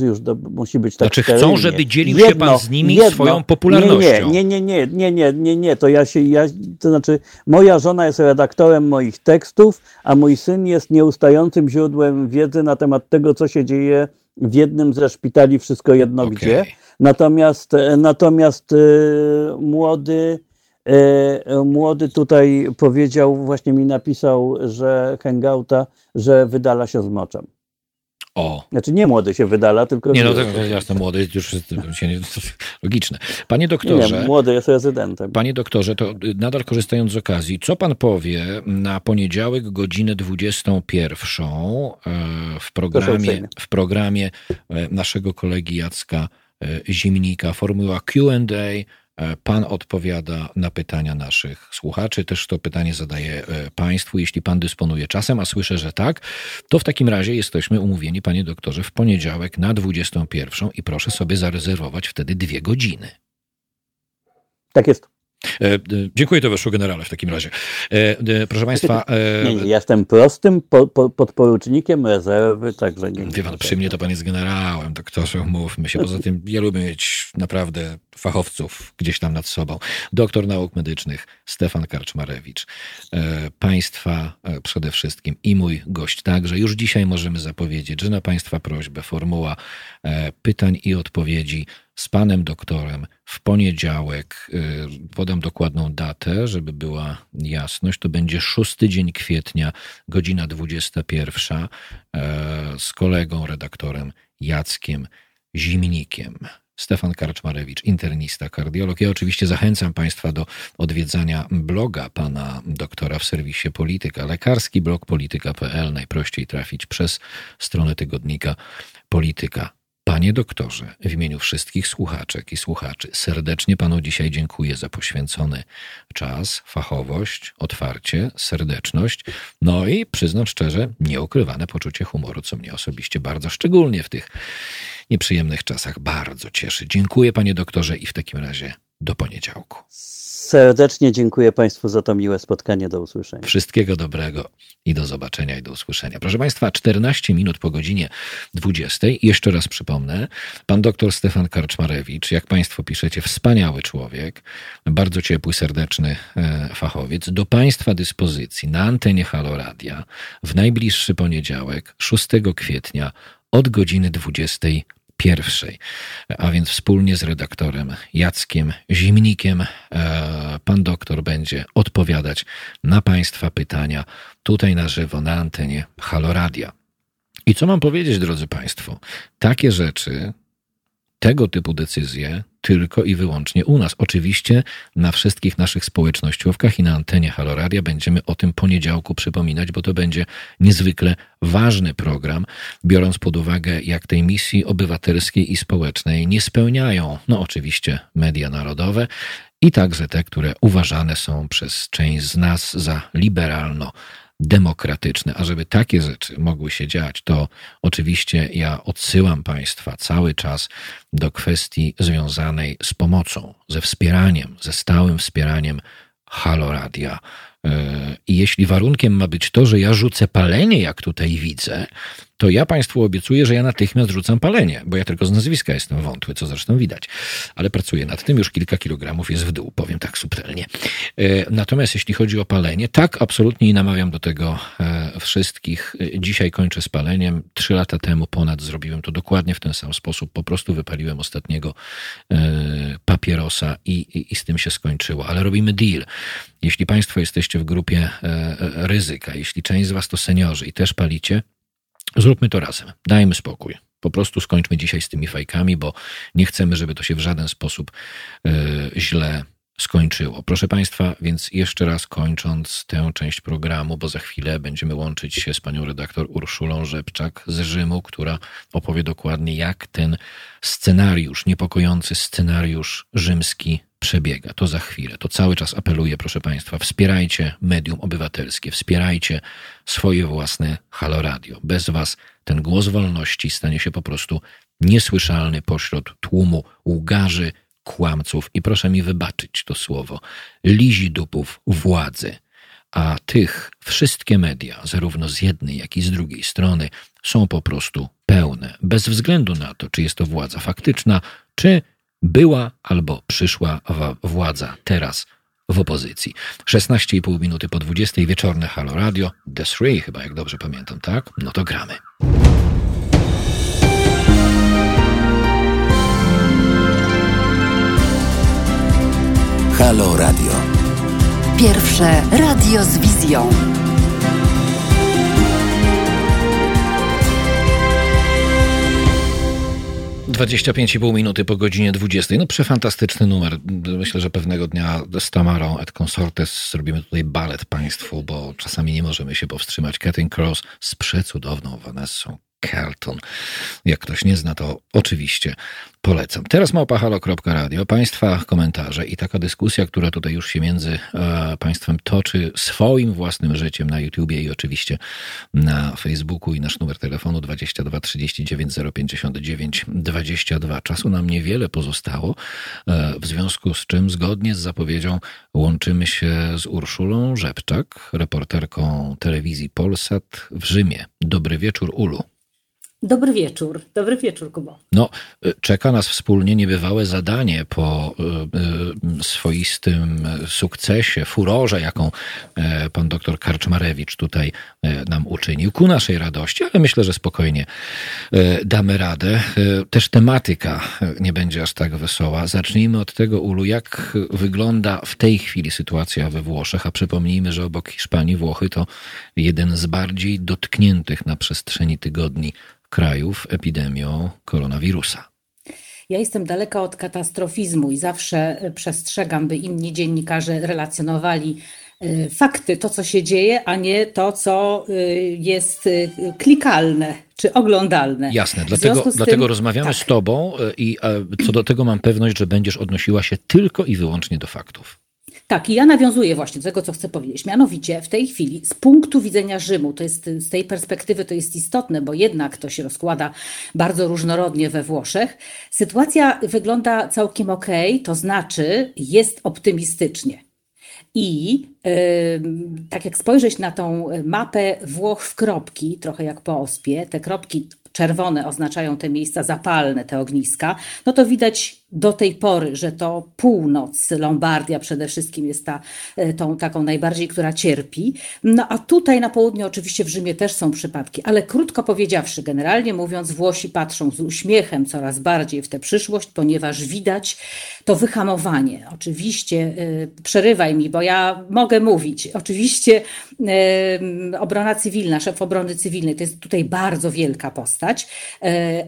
już do, musi być tak. Znaczy chcą, żeby dzielił jedno, się pan z nimi jedno, swoją popularnością. Nie, nie, nie, nie, nie, nie, nie, to ja się, ja, to znaczy moja żona jest redaktorem moich tekstów, a mój syn jest nieustającym źródłem wiedzy na temat tego, co się dzieje w jednym ze szpitali, wszystko jedno okay. gdzie. Natomiast, natomiast y, młody, y, młody tutaj powiedział, właśnie mi napisał, że hangouta, że wydala się z moczem. O. Znaczy nie młody się wydala, tylko... Nie, no to jasne, młody już się nie, logiczne. Panie doktorze... Nie, młody jest rezydentem. Panie doktorze, to nadal korzystając z okazji, co pan powie na poniedziałek godzinę 21 e, w programie, w programie e, naszego kolegi Jacka e, Zimnika, formuła Q&A pan odpowiada na pytania naszych słuchaczy. Też to pytanie zadaję e, Państwu. Jeśli Pan dysponuje czasem, a słyszę, że tak, to w takim razie jesteśmy umówieni, Panie doktorze, w poniedziałek na 21 i proszę sobie zarezerwować wtedy dwie godziny. Tak jest. E, e, dziękuję towarzyszu generale w takim razie. E, proszę Państwa... Nie, [LAUGHS] nie, jestem prostym po, po, podporucznikiem rezerwy, także nie... Wie pan, przy mnie to pan jest generałem, doktorze, umówmy się. Poza tym ja lubię mieć naprawdę fachowców gdzieś tam nad sobą. Doktor nauk medycznych Stefan Karczmarewicz. Państwa przede wszystkim i mój gość także. Już dzisiaj możemy zapowiedzieć, że na Państwa prośbę formuła pytań i odpowiedzi z panem doktorem w poniedziałek. Y, podam dokładną datę, żeby była jasność. To będzie szósty dzień kwietnia, godzina 21, e, z kolegą redaktorem Jackiem Zimnikiem. Stefan Karczmarewicz, internista, kardiolog. Ja oczywiście zachęcam Państwa do odwiedzania bloga pana doktora w serwisie Polityka. Lekarski blog polityka.pl. Najprościej trafić przez stronę tygodnika Polityka. Panie doktorze, w imieniu wszystkich słuchaczek i słuchaczy, serdecznie panu dzisiaj dziękuję za poświęcony czas, fachowość, otwarcie, serdeczność, no i przyznam szczerze, nieukrywane poczucie humoru, co mnie osobiście bardzo szczególnie w tych nieprzyjemnych czasach bardzo cieszy. Dziękuję panie doktorze i w takim razie do poniedziałku. Serdecznie dziękuję Państwu za to miłe spotkanie. Do usłyszenia. Wszystkiego dobrego i do zobaczenia i do usłyszenia. Proszę Państwa, 14 minut po godzinie 20. Jeszcze raz przypomnę, pan doktor Stefan Karczmarewicz, jak Państwo piszecie, wspaniały człowiek, bardzo ciepły, serdeczny e, fachowiec, do Państwa dyspozycji na antenie Haloradia w najbliższy poniedziałek, 6 kwietnia od godziny 20 pierwszej. A więc wspólnie z redaktorem Jackiem Zimnikiem e, pan doktor będzie odpowiadać na Państwa pytania tutaj na żywo na antenie Haloradia. I co mam powiedzieć, drodzy Państwo? Takie rzeczy tego typu decyzje tylko i wyłącznie u nas. Oczywiście na wszystkich naszych społecznościówkach i na antenie Haloradia będziemy o tym poniedziałku przypominać, bo to będzie niezwykle ważny program, biorąc pod uwagę, jak tej misji obywatelskiej i społecznej nie spełniają, no oczywiście media narodowe i także te, które uważane są przez część z nas za liberalno demokratyczne. A żeby takie rzeczy mogły się dziać, to oczywiście ja odsyłam Państwa cały czas do kwestii związanej z pomocą, ze wspieraniem, ze stałym wspieraniem Halo Radia. E, I jeśli warunkiem ma być to, że ja rzucę palenie, jak tutaj widzę, to ja Państwu obiecuję, że ja natychmiast rzucam palenie, bo ja tylko z nazwiska jestem wątły, co zresztą widać. Ale pracuję nad tym, już kilka kilogramów jest w dół, powiem tak subtelnie. E, natomiast jeśli chodzi o palenie, tak, absolutnie i namawiam do tego e, wszystkich. E, dzisiaj kończę z paleniem. Trzy lata temu ponad zrobiłem to dokładnie w ten sam sposób. Po prostu wypaliłem ostatniego papierosa i, i, i z tym się skończyło. Ale robimy deal. Jeśli Państwo jesteście w grupie ryzyka, jeśli część z Was to seniorzy i też palicie, Zróbmy to razem. Dajmy spokój. Po prostu skończmy dzisiaj z tymi fajkami, bo nie chcemy, żeby to się w żaden sposób yy, źle skończyło. Proszę Państwa, więc jeszcze raz kończąc tę część programu, bo za chwilę będziemy łączyć się z panią redaktor Urszulą Rzepczak z Rzymu, która opowie dokładnie, jak ten scenariusz, niepokojący scenariusz rzymski przebiega. To za chwilę. To cały czas apeluję, proszę Państwa, wspierajcie medium obywatelskie, wspierajcie swoje własne Halo Radio. Bez Was ten głos wolności stanie się po prostu niesłyszalny pośród tłumu łgarzy, kłamców i proszę mi wybaczyć to słowo, lizidupów władzy. A tych wszystkie media, zarówno z jednej, jak i z drugiej strony, są po prostu pełne, bez względu na to, czy jest to władza faktyczna, czy była albo przyszła władza teraz w opozycji. 16,5 minuty po 20 wieczorne Halo Radio, The Three chyba, jak dobrze pamiętam, tak? No to gramy. Halo Radio. Pierwsze radio z wizją. 25,5 minuty po godzinie 20. No przefantastyczny numer. Myślę, że pewnego dnia z Tamarą et Consortes zrobimy tutaj balet państwu, bo czasami nie możemy się powstrzymać. Cutting Cross z przecudowną Vanessą Carlton. Jak ktoś nie zna, to oczywiście polecam. Teraz małpahalo.radio, Państwa komentarze i taka dyskusja, która tutaj już się między e, Państwem toczy swoim własnym życiem na YouTubie i oczywiście na Facebooku i nasz numer telefonu 22 39 059 22. Czasu nam niewiele pozostało, e, w związku z czym zgodnie z zapowiedzią łączymy się z Urszulą Rzepczak, reporterką telewizji Polsat w Rzymie. Dobry wieczór, Ulu. Dobry wieczór, dobry wieczór, Kubo. No, y, czeka nas wspólnie niebywałe zadanie po y, y, swoistym sukcesie, furorze, jaką e, pan doktor Karczmarewicz tutaj e, nam uczynił, ku naszej radości, ale myślę, że spokojnie e, damy radę. Też tematyka nie będzie aż tak wesoła. Zacznijmy od tego, Ulu, jak wygląda w tej chwili sytuacja we Włoszech, a przypomnijmy, że obok Hiszpanii Włochy to jeden z bardziej dotkniętych na przestrzeni tygodni krajów epidemią koronawirusa. Ja jestem daleka od katastrofizmu i zawsze e, przestrzegam, by inni dziennikarze relacjonowali e, fakty, to co się dzieje, a nie to, co e, jest klikalne czy oglądalne. Jasne, dlatego, tym, dlatego rozmawiamy tak. z Tobą i co do tego mam pewność, że będziesz odnosiła się tylko i wyłącznie do faktów. Tak, i ja nawiązuję właśnie do tego, co chcę powiedzieć. Mianowicie w tej chwili, z punktu widzenia Rzymu, to jest z tej perspektywy to jest istotne, bo jednak to się rozkłada bardzo różnorodnie we Włoszech. Sytuacja wygląda całkiem ok, to znaczy jest optymistycznie. I yy, tak jak spojrzeć na tą mapę Włoch w kropki, trochę jak po ospie, te kropki czerwone oznaczają te miejsca zapalne, te ogniska, no to widać do tej pory, że to północ, Lombardia przede wszystkim jest ta, e, tą taką najbardziej, która cierpi. No a tutaj na południu oczywiście w Rzymie też są przypadki, ale krótko powiedziawszy, generalnie mówiąc, Włosi patrzą z uśmiechem coraz bardziej w tę przyszłość, ponieważ widać to wyhamowanie. Oczywiście, yy, przerywaj mi, bo ja mogę mówić. Oczywiście yy, obrona cywilna, szef obrony cywilnej to jest tutaj bardzo wielka postać,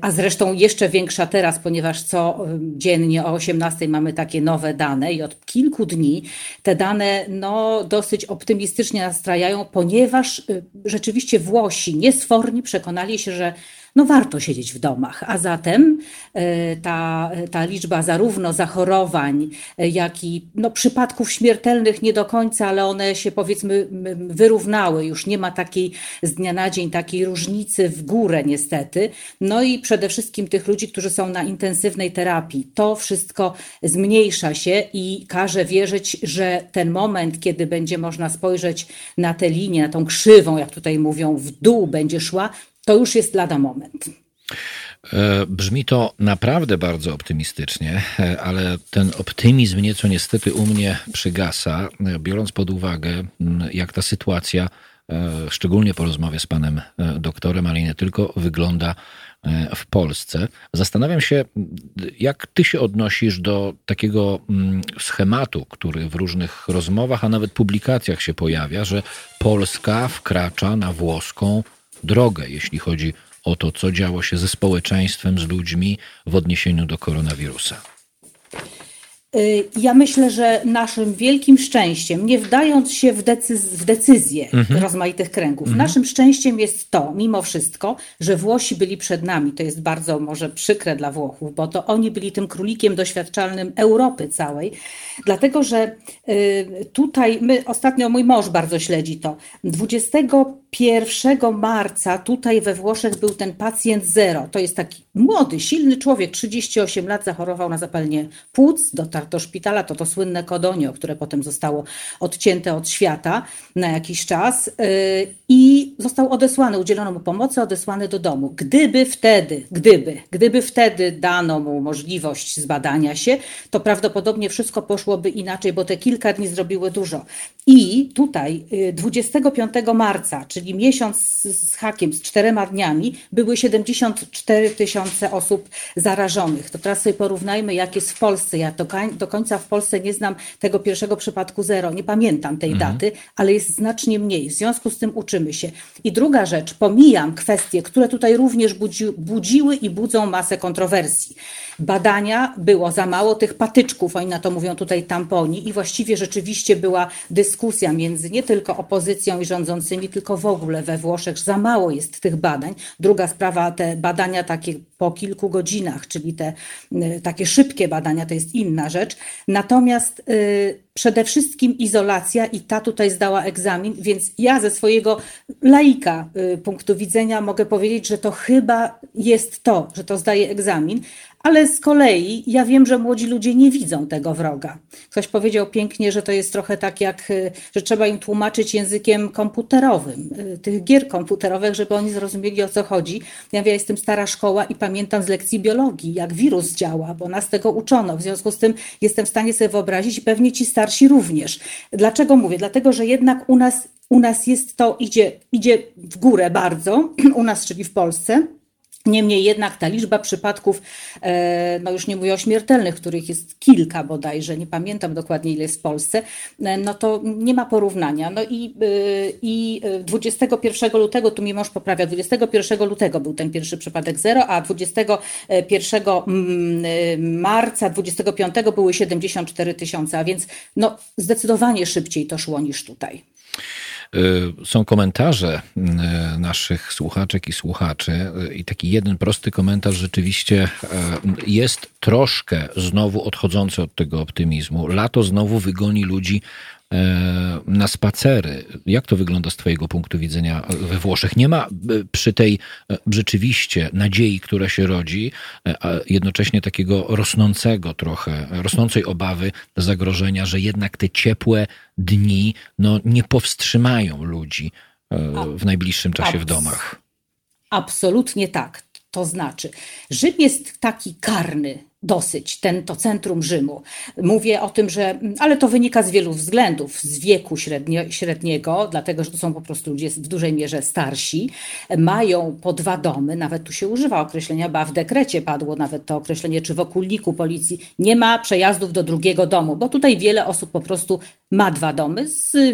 a zresztą jeszcze większa teraz, ponieważ co dzień codziennie o 18 mamy takie nowe dane i od kilku dni te dane no, dosyć optymistycznie nastrajają, ponieważ y, rzeczywiście Włosi niesforni przekonali się, że no warto siedzieć w domach. A zatem e, ta, ta liczba zarówno zachorowań, e, jak i no, przypadków śmiertelnych nie do końca, ale one się powiedzmy wyrównały. Już nie ma takiej z dnia na dzień takiej różnicy w górę niestety. No i przede wszystkim tych ludzi, którzy są na intensywnej terapii. To wszystko zmniejsza się i każe wierzyć, że ten moment, kiedy będzie można spojrzeć na tę linię, na tą krzywą, jak tutaj mówią, w dół będzie szła, to już jest lada moment. E, brzmi to naprawdę bardzo optymistycznie, e, ale ten optymizm nieco niestety u mnie przygasa, e, biorąc pod uwagę, jak ta sytuacja, szczególnie po rozmowie z panem doktorem, ale nie tylko, wygląda w Polsce. Zastanawiam się, jak ty się odnosisz do takiego schematu, który w różnych rozmowach, a nawet publikacjach się pojawia, że Polska wkracza na włoską drogę, jeśli chodzi o to, co działo się ze społeczeństwem, z ludźmi w odniesieniu do koronawirusa. Y, ja myślę, że naszym wielkim szczęściem, nie wdając się w, decyz w decyzje mhm. rozmaitych kręgów, mhm. naszym szczęściem jest to, mimo wszystko, że Włosi byli przed nami. To jest bardzo może przykre dla Włochów, bo to oni byli tym królikiem doświadczalnym Europy całej. Dlatego, że y, tutaj my, ostatnio mój mąż bardzo śledzi to. 21 marca tutaj we Włoszech był ten pacjent zero. To jest taki młody, silny człowiek, 38 lat, zachorował na zapalenie płuc, dotarł do szpitala, to to słynne kodonio, które potem zostało odcięte od świata na jakiś czas y, i został odesłany, udzielono mu pomocy, odesłany do domu. Gdyby wtedy, gdyby, gdyby wtedy dano mu możliwość zbadania się, to prawdopodobnie wszystko poszłoby inaczej, bo te kilka dni zrobiły dużo. I tutaj 25 y, marca, czyli miesiąc z hakiem, z czterema dniami, były 74 tysiące osób zarażonych. To teraz sobie porównajmy, jak jest w Polsce. Do końca w Polsce nie znam tego pierwszego przypadku zero, nie pamiętam tej mhm. daty, ale jest znacznie mniej. W związku z tym uczymy się. I druga rzecz, pomijam kwestie, które tutaj również budzi, budziły i budzą masę kontrowersji. Badania było za mało tych patyczków, oni na to mówią tutaj tamponi, i właściwie rzeczywiście była dyskusja między nie tylko opozycją i rządzącymi, tylko w ogóle we Włoszech, za mało jest tych badań. Druga sprawa, te badania takie po kilku godzinach, czyli te y, takie szybkie badania, to jest inna rzecz. Natomiast y, przede wszystkim izolacja i ta tutaj zdała egzamin, więc ja ze swojego laika y, punktu widzenia mogę powiedzieć, że to chyba jest to, że to zdaje egzamin, ale z kolei ja wiem, że młodzi ludzie nie widzą tego wroga. Ktoś powiedział pięknie, że to jest trochę tak jak, y, że trzeba im tłumaczyć językiem komputerowym, y, tych gier komputerowych, żeby oni zrozumieli o co chodzi. Ja, ja jestem stara szkoła i pamiętam z lekcji biologii, jak wirus działa, bo nas tego uczono. W związku z tym jestem w stanie sobie wyobrazić i pewnie ci starsi również. Dlaczego mówię? Dlatego, że jednak u nas, u nas jest to, idzie, idzie w górę bardzo, [CLEARS THROAT] u nas, czyli w Polsce. Niemniej jednak ta liczba przypadków, e, no już nie mówię o śmiertelnych, których jest kilka bodajże, nie pamiętam dokładnie ile jest w Polsce, e, no to nie ma porównania. No i, e, i 21 lutego, tu mi mąż poprawia, 21 lutego był ten pierwszy przypadek zero, a 21 mm, marca, 25 były 74 tysiące, a więc no zdecydowanie szybciej to szło niż tutaj. Są komentarze naszych słuchaczek i słuchaczy i taki jeden prosty komentarz rzeczywiście jest troszkę znowu odchodzący od tego optymizmu. Lato znowu wygoni ludzi na spacery. Jak to wygląda z Twojego punktu widzenia we Włoszech? Nie ma e, przy tej e, rzeczywiście nadziei, która się rodzi, a jednocześnie takiego rosnącego trochę, rosnącej obawy, zagrożenia, że jednak te ciepłe dni no, nie powstrzymają ludzi w najbliższym czasie w domach. Absolutnie tak. To znaczy, Rzym jest taki karny dosyć, ten, to centrum Rzymu. Mówię o tym, że, ale to wynika z wielu względów, z wieku średniego, dlatego, że to są po prostu ludzie w dużej mierze starsi, mają po dwa domy, nawet tu się używa określenia, ba w dekrecie padło nawet to określenie, czy w okulniku policji nie ma przejazdów do drugiego domu, bo tutaj wiele osób po prostu ma dwa domy,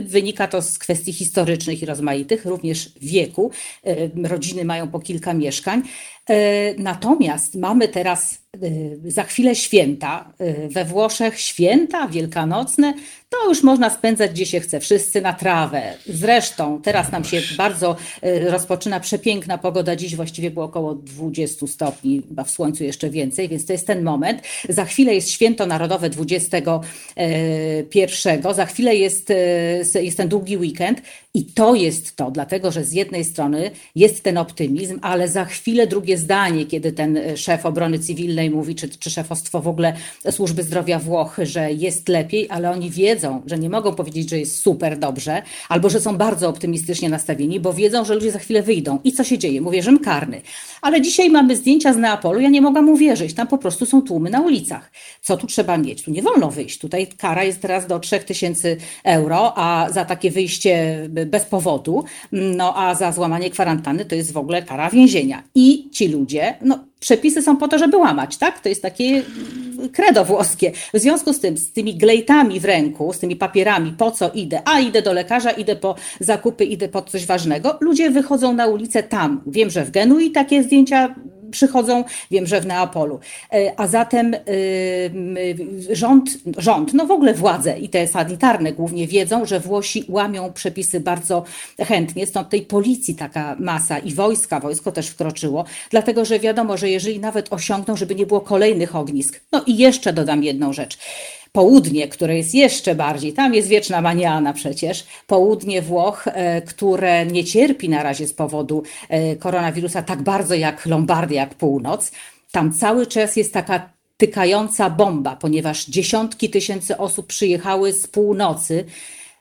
wynika to z kwestii historycznych i rozmaitych, również wieku, e, rodziny mają po kilka mieszkań, e, natomiast mamy teraz Y, za chwilę święta. We Włoszech święta wielkanocne to już można spędzać gdzie się chce, wszyscy na trawę. Zresztą teraz nam się bardzo y, rozpoczyna przepiękna pogoda. Dziś właściwie było około 20 stopni, chyba w słońcu jeszcze więcej, więc to jest ten moment. Za chwilę jest święto narodowe 21, za chwilę jest, jest ten długi weekend i to jest to, dlatego że z jednej strony jest ten optymizm, ale za chwilę drugie zdanie, kiedy ten szef obrony cywilnej mówi, czy, czy szefostwo w ogóle służby zdrowia Włoch, że jest lepiej, ale oni wiedzą, że nie mogą powiedzieć, że jest super dobrze, albo że są bardzo optymistycznie nastawieni, bo wiedzą, że ludzie za chwilę wyjdą. I co się dzieje? Mówię, że karny. Ale dzisiaj mamy zdjęcia z Neapolu, ja nie mogłam uwierzyć, tam po prostu są tłumy na ulicach. Co tu trzeba mieć? Tu nie wolno wyjść. Tutaj kara jest teraz do 3000 euro, a za takie wyjście bez powodu, no a za złamanie kwarantanny to jest w ogóle kara więzienia. I ci ludzie, no przepisy są po to, żeby łamać, tak? To jest takie kredo włoskie. W związku z tym, z tymi glejtami w ręku, z tymi papierami, po co idę? A idę do lekarza, idę po zakupy, idę po coś ważnego. Ludzie wychodzą na ulicę tam. Wiem, że w Genui takie zdjęcia przychodzą, wiem, że w Neapolu. E, a zatem rząd, rząd, no w ogóle władze i te sanitarne głównie wiedzą, że Włosi łamią przepisy bardzo chętnie, stąd tej policji taka masa i wojska, wojsko też wkroczyło, dlatego że wiadomo, że jeżeli nawet osiągną, żeby nie było kolejnych ognisk. No i jeszcze dodam jedną rzecz południe, które jest jeszcze bardziej, tam jest wieczna maniana przecież, południe Włoch, e, które nie cierpi na razie z powodu e, koronawirusa tak bardzo jak Lombardia, jak północ. Tam cały czas jest taka tykająca bomba, ponieważ dziesiątki tysięcy osób przyjechały z północy.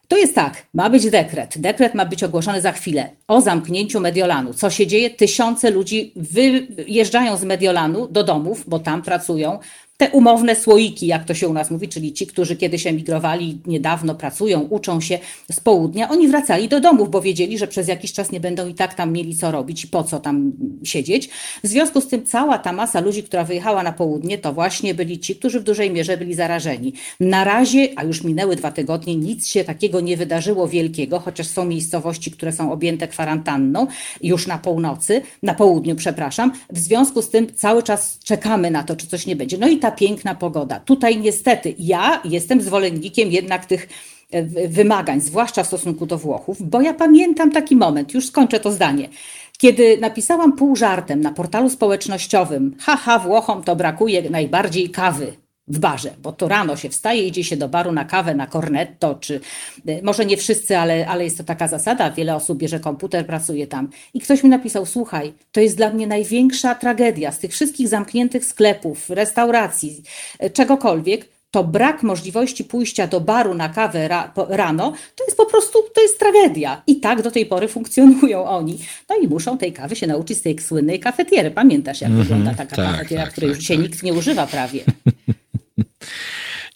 To jest tak, ma być dekret. Dekret ma być ogłoszony za chwilę o zamknięciu Mediolanu. Co się dzieje? Tysiące ludzi wyjeżdżają z Mediolanu do domów, bo tam pracują, te umowne słoiki, jak to się u nas mówi, czyli ci, którzy kiedyś emigrowali, niedawno pracują, uczą się z południa, oni wracali do domów, bo wiedzieli, że przez jakiś czas nie będą i tak tam mieli co robić i po co tam siedzieć. W związku z tym cała ta masa ludzi, która wyjechała na południe, to właśnie byli ci, którzy w dużej mierze byli zarażeni. Na razie, a już minęły dwa tygodnie, nic się takiego nie wydarzyło wielkiego, chociaż są miejscowości, które są objęte kwarantanną już na północy, na południu, przepraszam. W związku z tym cały czas czekamy na to, czy coś nie będzie. No i ta piękna pogoda. Tutaj niestety ja jestem zwolennikiem jednak tych e, wymagań, zwłaszcza w stosunku do Włochów, bo ja pamiętam taki moment, już skończę to zdanie. Kiedy napisałam pół żartem na portalu społecznościowym, haha, Włochom to brakuje najbardziej kawy w barze, bo to rano się wstaje, idzie się do baru na kawę, na cornetto, czy e, może nie wszyscy, ale, ale jest to taka zasada, wiele osób bierze komputer, pracuje tam. I ktoś mi napisał, słuchaj, to jest dla mnie największa tragedia z tych wszystkich zamkniętych sklepów, restauracji, e, czegokolwiek, to brak możliwości pójścia do baru na kawę ra, po, rano, to jest po prostu, to jest tragedia. I tak do tej pory funkcjonują oni. No i muszą tej kawy się nauczyć z tej słynnej kafetiery. Pamiętasz, jak mm -hmm, wygląda taka tak, kafetiera, tak, której tak, już dzisiaj tak. nikt nie używa prawie. [LAUGHS]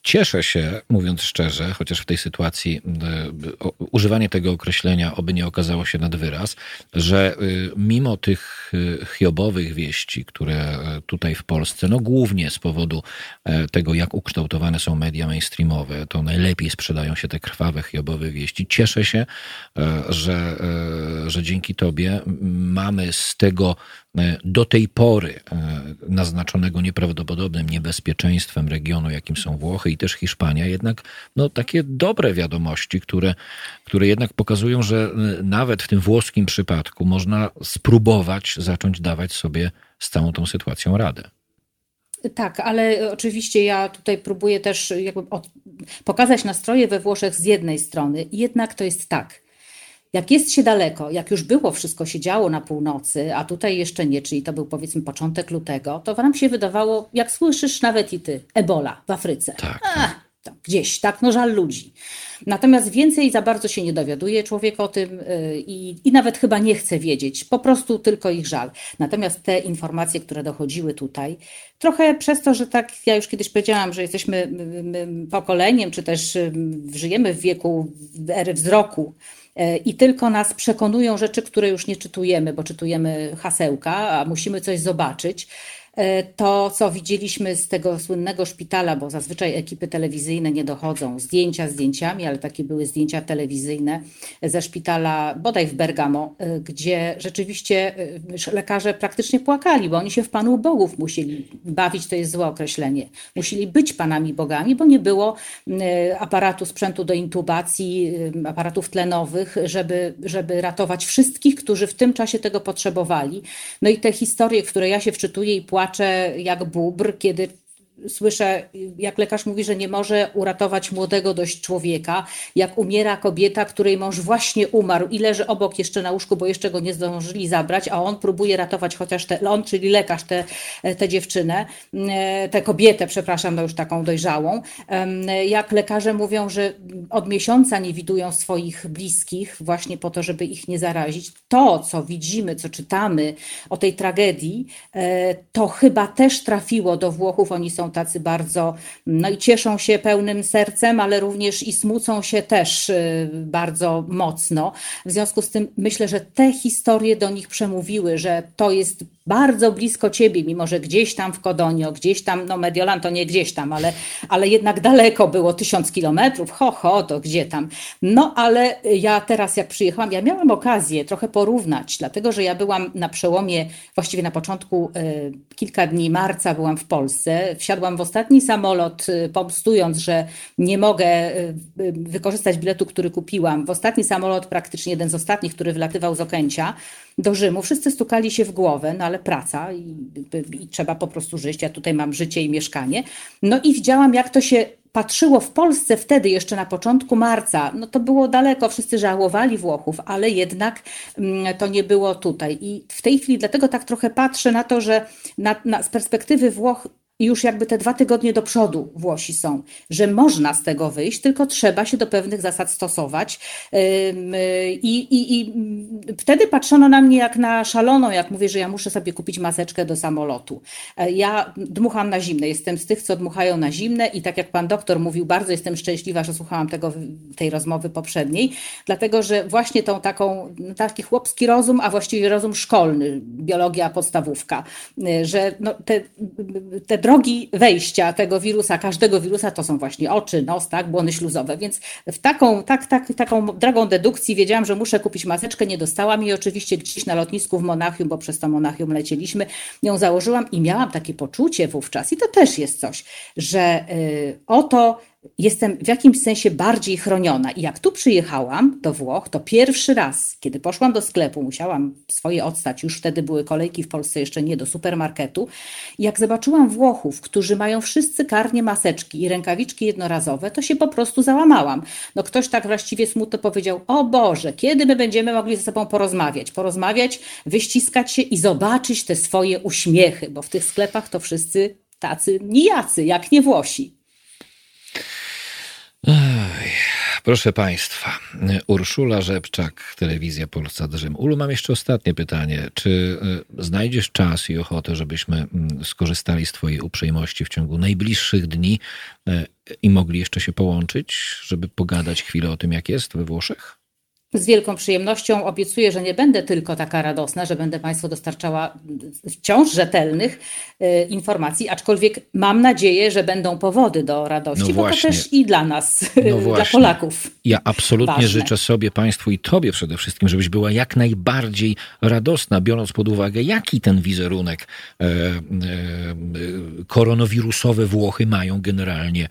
Cieszę się, mówiąc szczerze, chociaż w tej sytuacji y, używanie tego określenia oby nie okazało się nad wyraz, że y, mimo tych y, chiobowych wieści, które tutaj w Polsce, no głównie z powodu e, tego, jak ukształtowane są media mainstreamowe, to najlepiej sprzedają się te krwawe chiobowe wieści. Cieszę się, e, że, e, że dzięki Tobie mamy z tego do tej pory naznaczonego nieprawdopodobnym niebezpieczeństwem regionu, jakim są Włochy i też Hiszpania, jednak no, takie dobre wiadomości, które, które jednak pokazują, że nawet w tym włoskim przypadku można spróbować zacząć dawać sobie z całą tą sytuacją radę. Tak, ale oczywiście ja tutaj próbuję też jakby pokazać nastroje we Włoszech z jednej strony. Jednak to jest tak. Jak jest się daleko, jak już było, wszystko się działo na północy, a tutaj jeszcze nie, czyli to był powiedzmy początek lutego, to nam się wydawało, jak słyszysz nawet i ty, ebola w Afryce. Tak. tak. Tak gdzieś, tak, no żal ludzi. Natomiast więcej za bardzo się nie dowiaduje człowiek o tym y, i, i nawet chyba nie chce wiedzieć, po prostu tylko ich żal. Natomiast te informacje, które dochodziły tutaj, trochę przez to, że tak ja już kiedyś powiedziałam, że jesteśmy pokoleniem, czy też żyjemy w wieku ery wzroku, y, i tylko nas przekonują rzeczy, które już nie czytujemy, bo czytujemy hasełka, a musimy coś zobaczyć. E, to, co widzieliśmy z tego słynnego szpitala, bo zazwyczaj ekipy telewizyjne nie dochodzą, zdjęcia zdjęciami, ale takie były zdjęcia telewizyjne ze szpitala bodaj w Bergamo, e, gdzie rzeczywiście e, lekarze praktycznie płakali, bo oni się w Panu Bogów musieli bawić, to jest złe określenie. Musieli być Panami Bogami, bo nie było aparatu, sprzętu do intubacji, aparatów tlenowych, żeby, żeby ratować wszystkich, którzy w tym czasie tego potrzebowali. No i te historie, w które ja się wczytuję i płaczę, płaczę jak bubr, kiedy słyszę, jak lekarz mówi, że nie może uratować młodego dość człowieka, jak umiera kobieta, której mąż właśnie umarł i leży obok jeszcze na łóżku, bo jeszcze go nie zdążyli zabrać, a on próbuje ratować chociaż te, on, czyli lekarz, tę te, te dziewczynę, e, tę kobietę, przepraszam, no już taką dojrzałą. Jak lekarze mówią, że od miesiąca nie widują swoich bliskich właśnie po to, żeby ich nie zarazić. To, co widzimy, co czytamy o tej tragedii, e, to chyba też trafiło do Włochów. Oni są tacy bardzo, no i cieszą się pełnym sercem, ale również i smucą się też y, bardzo mocno. W związku z tym myślę, że te historie do nich przemówiły, że to jest bardzo blisko ciebie, mimo że gdzieś tam w Kodonio, gdzieś tam, no Mediolan to nie gdzieś tam, ale, ale jednak daleko było tysiąc kilometrów, ho, ho, to gdzie tam. No ale ja teraz jak przyjechałam, ja miałam okazję trochę porównać, dlatego że ja byłam na przełomie, właściwie na początku y, kilka dni marca byłam w Polsce, wsiadłam w ostatni samolot, y, pomstując, że nie mogę y, wykorzystać biletu, który kupiłam. W ostatni samolot, praktycznie jeden z ostatnich, który wylatywał z Okęcia, do Rzymu. Wszyscy stukali się w głowę, no ale praca i, i trzeba po prostu żyć. Ja tutaj mam życie i mieszkanie. No i widziałam, jak to się patrzyło w Polsce wtedy, jeszcze na początku marca, no to było daleko, wszyscy żałowali Włochów, ale jednak mm, to nie było tutaj. I w tej chwili dlatego tak trochę patrzę na to, że na, na, z perspektywy Włoch i już jakby te dwa tygodnie do przodu Włosi są, że można z tego wyjść, tylko trzeba się do pewnych zasad stosować. I, i, i wtedy patrzono na mnie jak na szaloną, jak mówię, że ja muszę sobie kupić maseczkę do samolotu. E, ja dmucham na zimne, jestem z tych, co dmuchają na zimne i tak jak pan doktor mówił, bardzo jestem szczęśliwa, że słuchałam tego, tej rozmowy poprzedniej, dlatego, że właśnie tą taką, taki chłopski rozum, a właściwie rozum szkolny, biologia podstawówka, e, że no, te, te drogi wejścia tego wirusa, każdego wirusa to są właśnie oczy, nos, tak, błony śluzowe. Więc w taką, tak, tak, taką drogą dedukcji wiedziałam, że muszę kupić maseczkę, nie dostałam i oczywiście gdzieś na lotnisku w Monachium, bo przez to Monachium lecieliśmy, ją założyłam i miałam takie poczucie wówczas, i to też jest coś, że y, oto jestem w jakimś sensie bardziej chroniona. I jak tu przyjechałam do Włoch, to pierwszy raz, kiedy poszłam do sklepu, musiałam swoje odstać, już wtedy były kolejki w Polsce, jeszcze nie do supermarketu. I jak zobaczyłam Włochów, którzy mają wszyscy karnie maseczki i rękawiczki jednorazowe, to się po prostu załamałam. No ktoś tak właściwie smutno powiedział, o Boże, kiedy my będziemy mogli ze sobą porozmawiać? Porozmawiać, wyściskać się i zobaczyć te swoje uśmiechy, bo w tych sklepach to wszyscy tacy nijacy, jak nie Włosi. Ej, proszę Państwa, Urszula Rzepczak, Telewizja Polsat Rzym. Ulu, mam jeszcze ostatnie pytanie. Czy e, znajdziesz czas i ochotę, żebyśmy mm, skorzystali z Twojej uprzejmości w ciągu najbliższych dni e, i mogli jeszcze się połączyć, żeby pogadać chwilę o tym, jak jest we Włoszech? Z wielką przyjemnością obiecuję, że nie będę tylko taka radosna, że będę Państwu dostarczała wciąż rzetelnych y, informacji, aczkolwiek mam nadzieję, że będą powody do radości, no bo to też i dla nas, no [LAUGHS] dla Polaków. Ja absolutnie ważne. życzę sobie, Państwu i Tobie przede wszystkim, żebyś była jak najbardziej radosna, biorąc pod uwagę, jaki ten wizerunek e, e, e koronawirusowe Włochy mają generalnie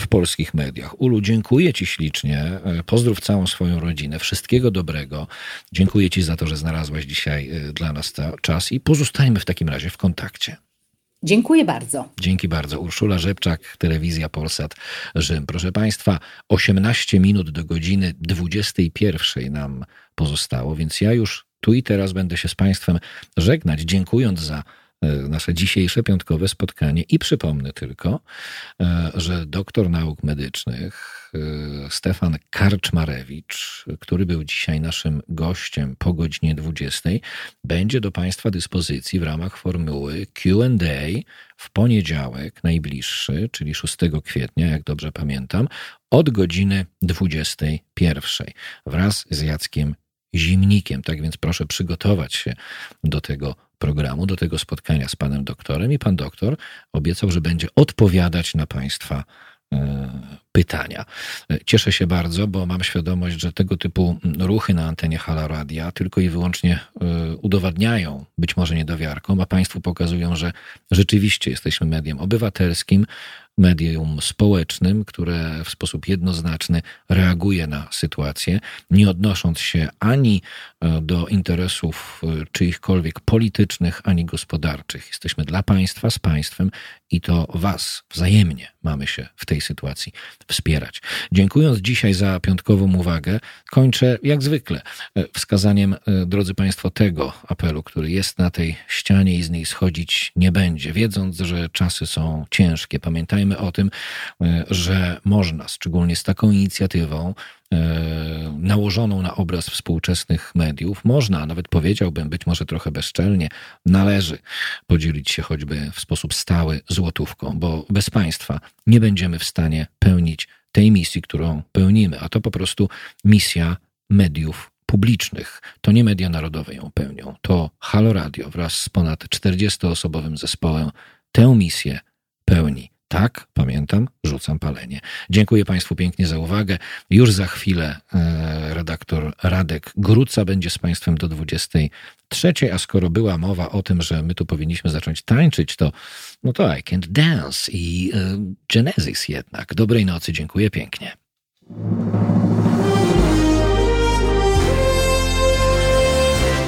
w polskich mediach. Ulu, dziękuję Ci ślicznie. E, pozdrów całą swoją rodzinę. Wszystkiego dobrego. Dziękuję Ci za to, że znalazłaś dzisiaj e, dla nas czas i pozostajmy w takim razie w kontakcie. Dziękuję bardzo. Dzięki bardzo. Urszula Rzepczak, Telewizja Polsat Rzym. Proszę Państwa, 18 minut do godziny 21 nam pozostało, więc ja już tu i teraz będę się z Państwem żegnać, dziękując za nasze dzisiejsze piątkowe spotkanie i przypomnę tylko, e, że doktor nauk medycznych e, Stefan Karczmarewicz, który był dzisiaj naszym gościem po godzinie 20, będzie do Państwa dyspozycji w ramach formuły QA w poniedziałek najbliższy, czyli 6 kwietnia, jak dobrze pamiętam, od godziny 21 wraz z Jackiem Zimnikiem. Tak więc proszę przygotować się do tego programu, do tego spotkania z panem doktorem i pan doktor obiecał, że będzie odpowiadać na państwa e, pytania. Cieszę się bardzo, bo mam świadomość, że tego typu ruchy na antenie Hala Radia tylko i wyłącznie e, udowadniają, być może niedowiarkom, a Państwu pokazują, że rzeczywiście jesteśmy mediem obywatelskim, medium społecznym, które w sposób jednoznaczny reaguje na sytuację, nie odnosząc się ani e, do interesów e, czyichkolwiek politycznych, ani gospodarczych. Jesteśmy dla państwa, z państwem i to Was wzajemnie mamy się w tej sytuacji wspierać. Dziękując dzisiaj za piątkową uwagę, kończę jak zwykle e, wskazaniem, drodzy Państwo, tego apelu, który jest na tej ścianie i z niej schodzić nie będzie, wiedząc, że czasy są ciężkie. Pamiętajmy, o tym, e, że można, szczególnie z taką inicjatywą, e, nałożoną na obraz współczesnych mediów, można, nawet powiedziałbym, być może trochę bezczelnie, należy podzielić się choćby w sposób stały złotówką, bo bez państwa nie będziemy w stanie pełnić tej misji, którą pełnimy, a to po prostu misja mediów publicznych. To nie media narodowe ją pełnią, to Halo Radio wraz z ponad 40-osobowym zespołem tę misję pełni. Tak, pamiętam, rzucam palenie. Dziękuję Państwu pięknie za uwagę. Już za chwilę e, redaktor Radek Gruca będzie z Państwem do 23, a skoro była mowa o tym, że my tu powinniśmy zacząć tańczyć, to no to I Can't Dance i e, Genesis jednak. Dobrej nocy, dziękuję pięknie.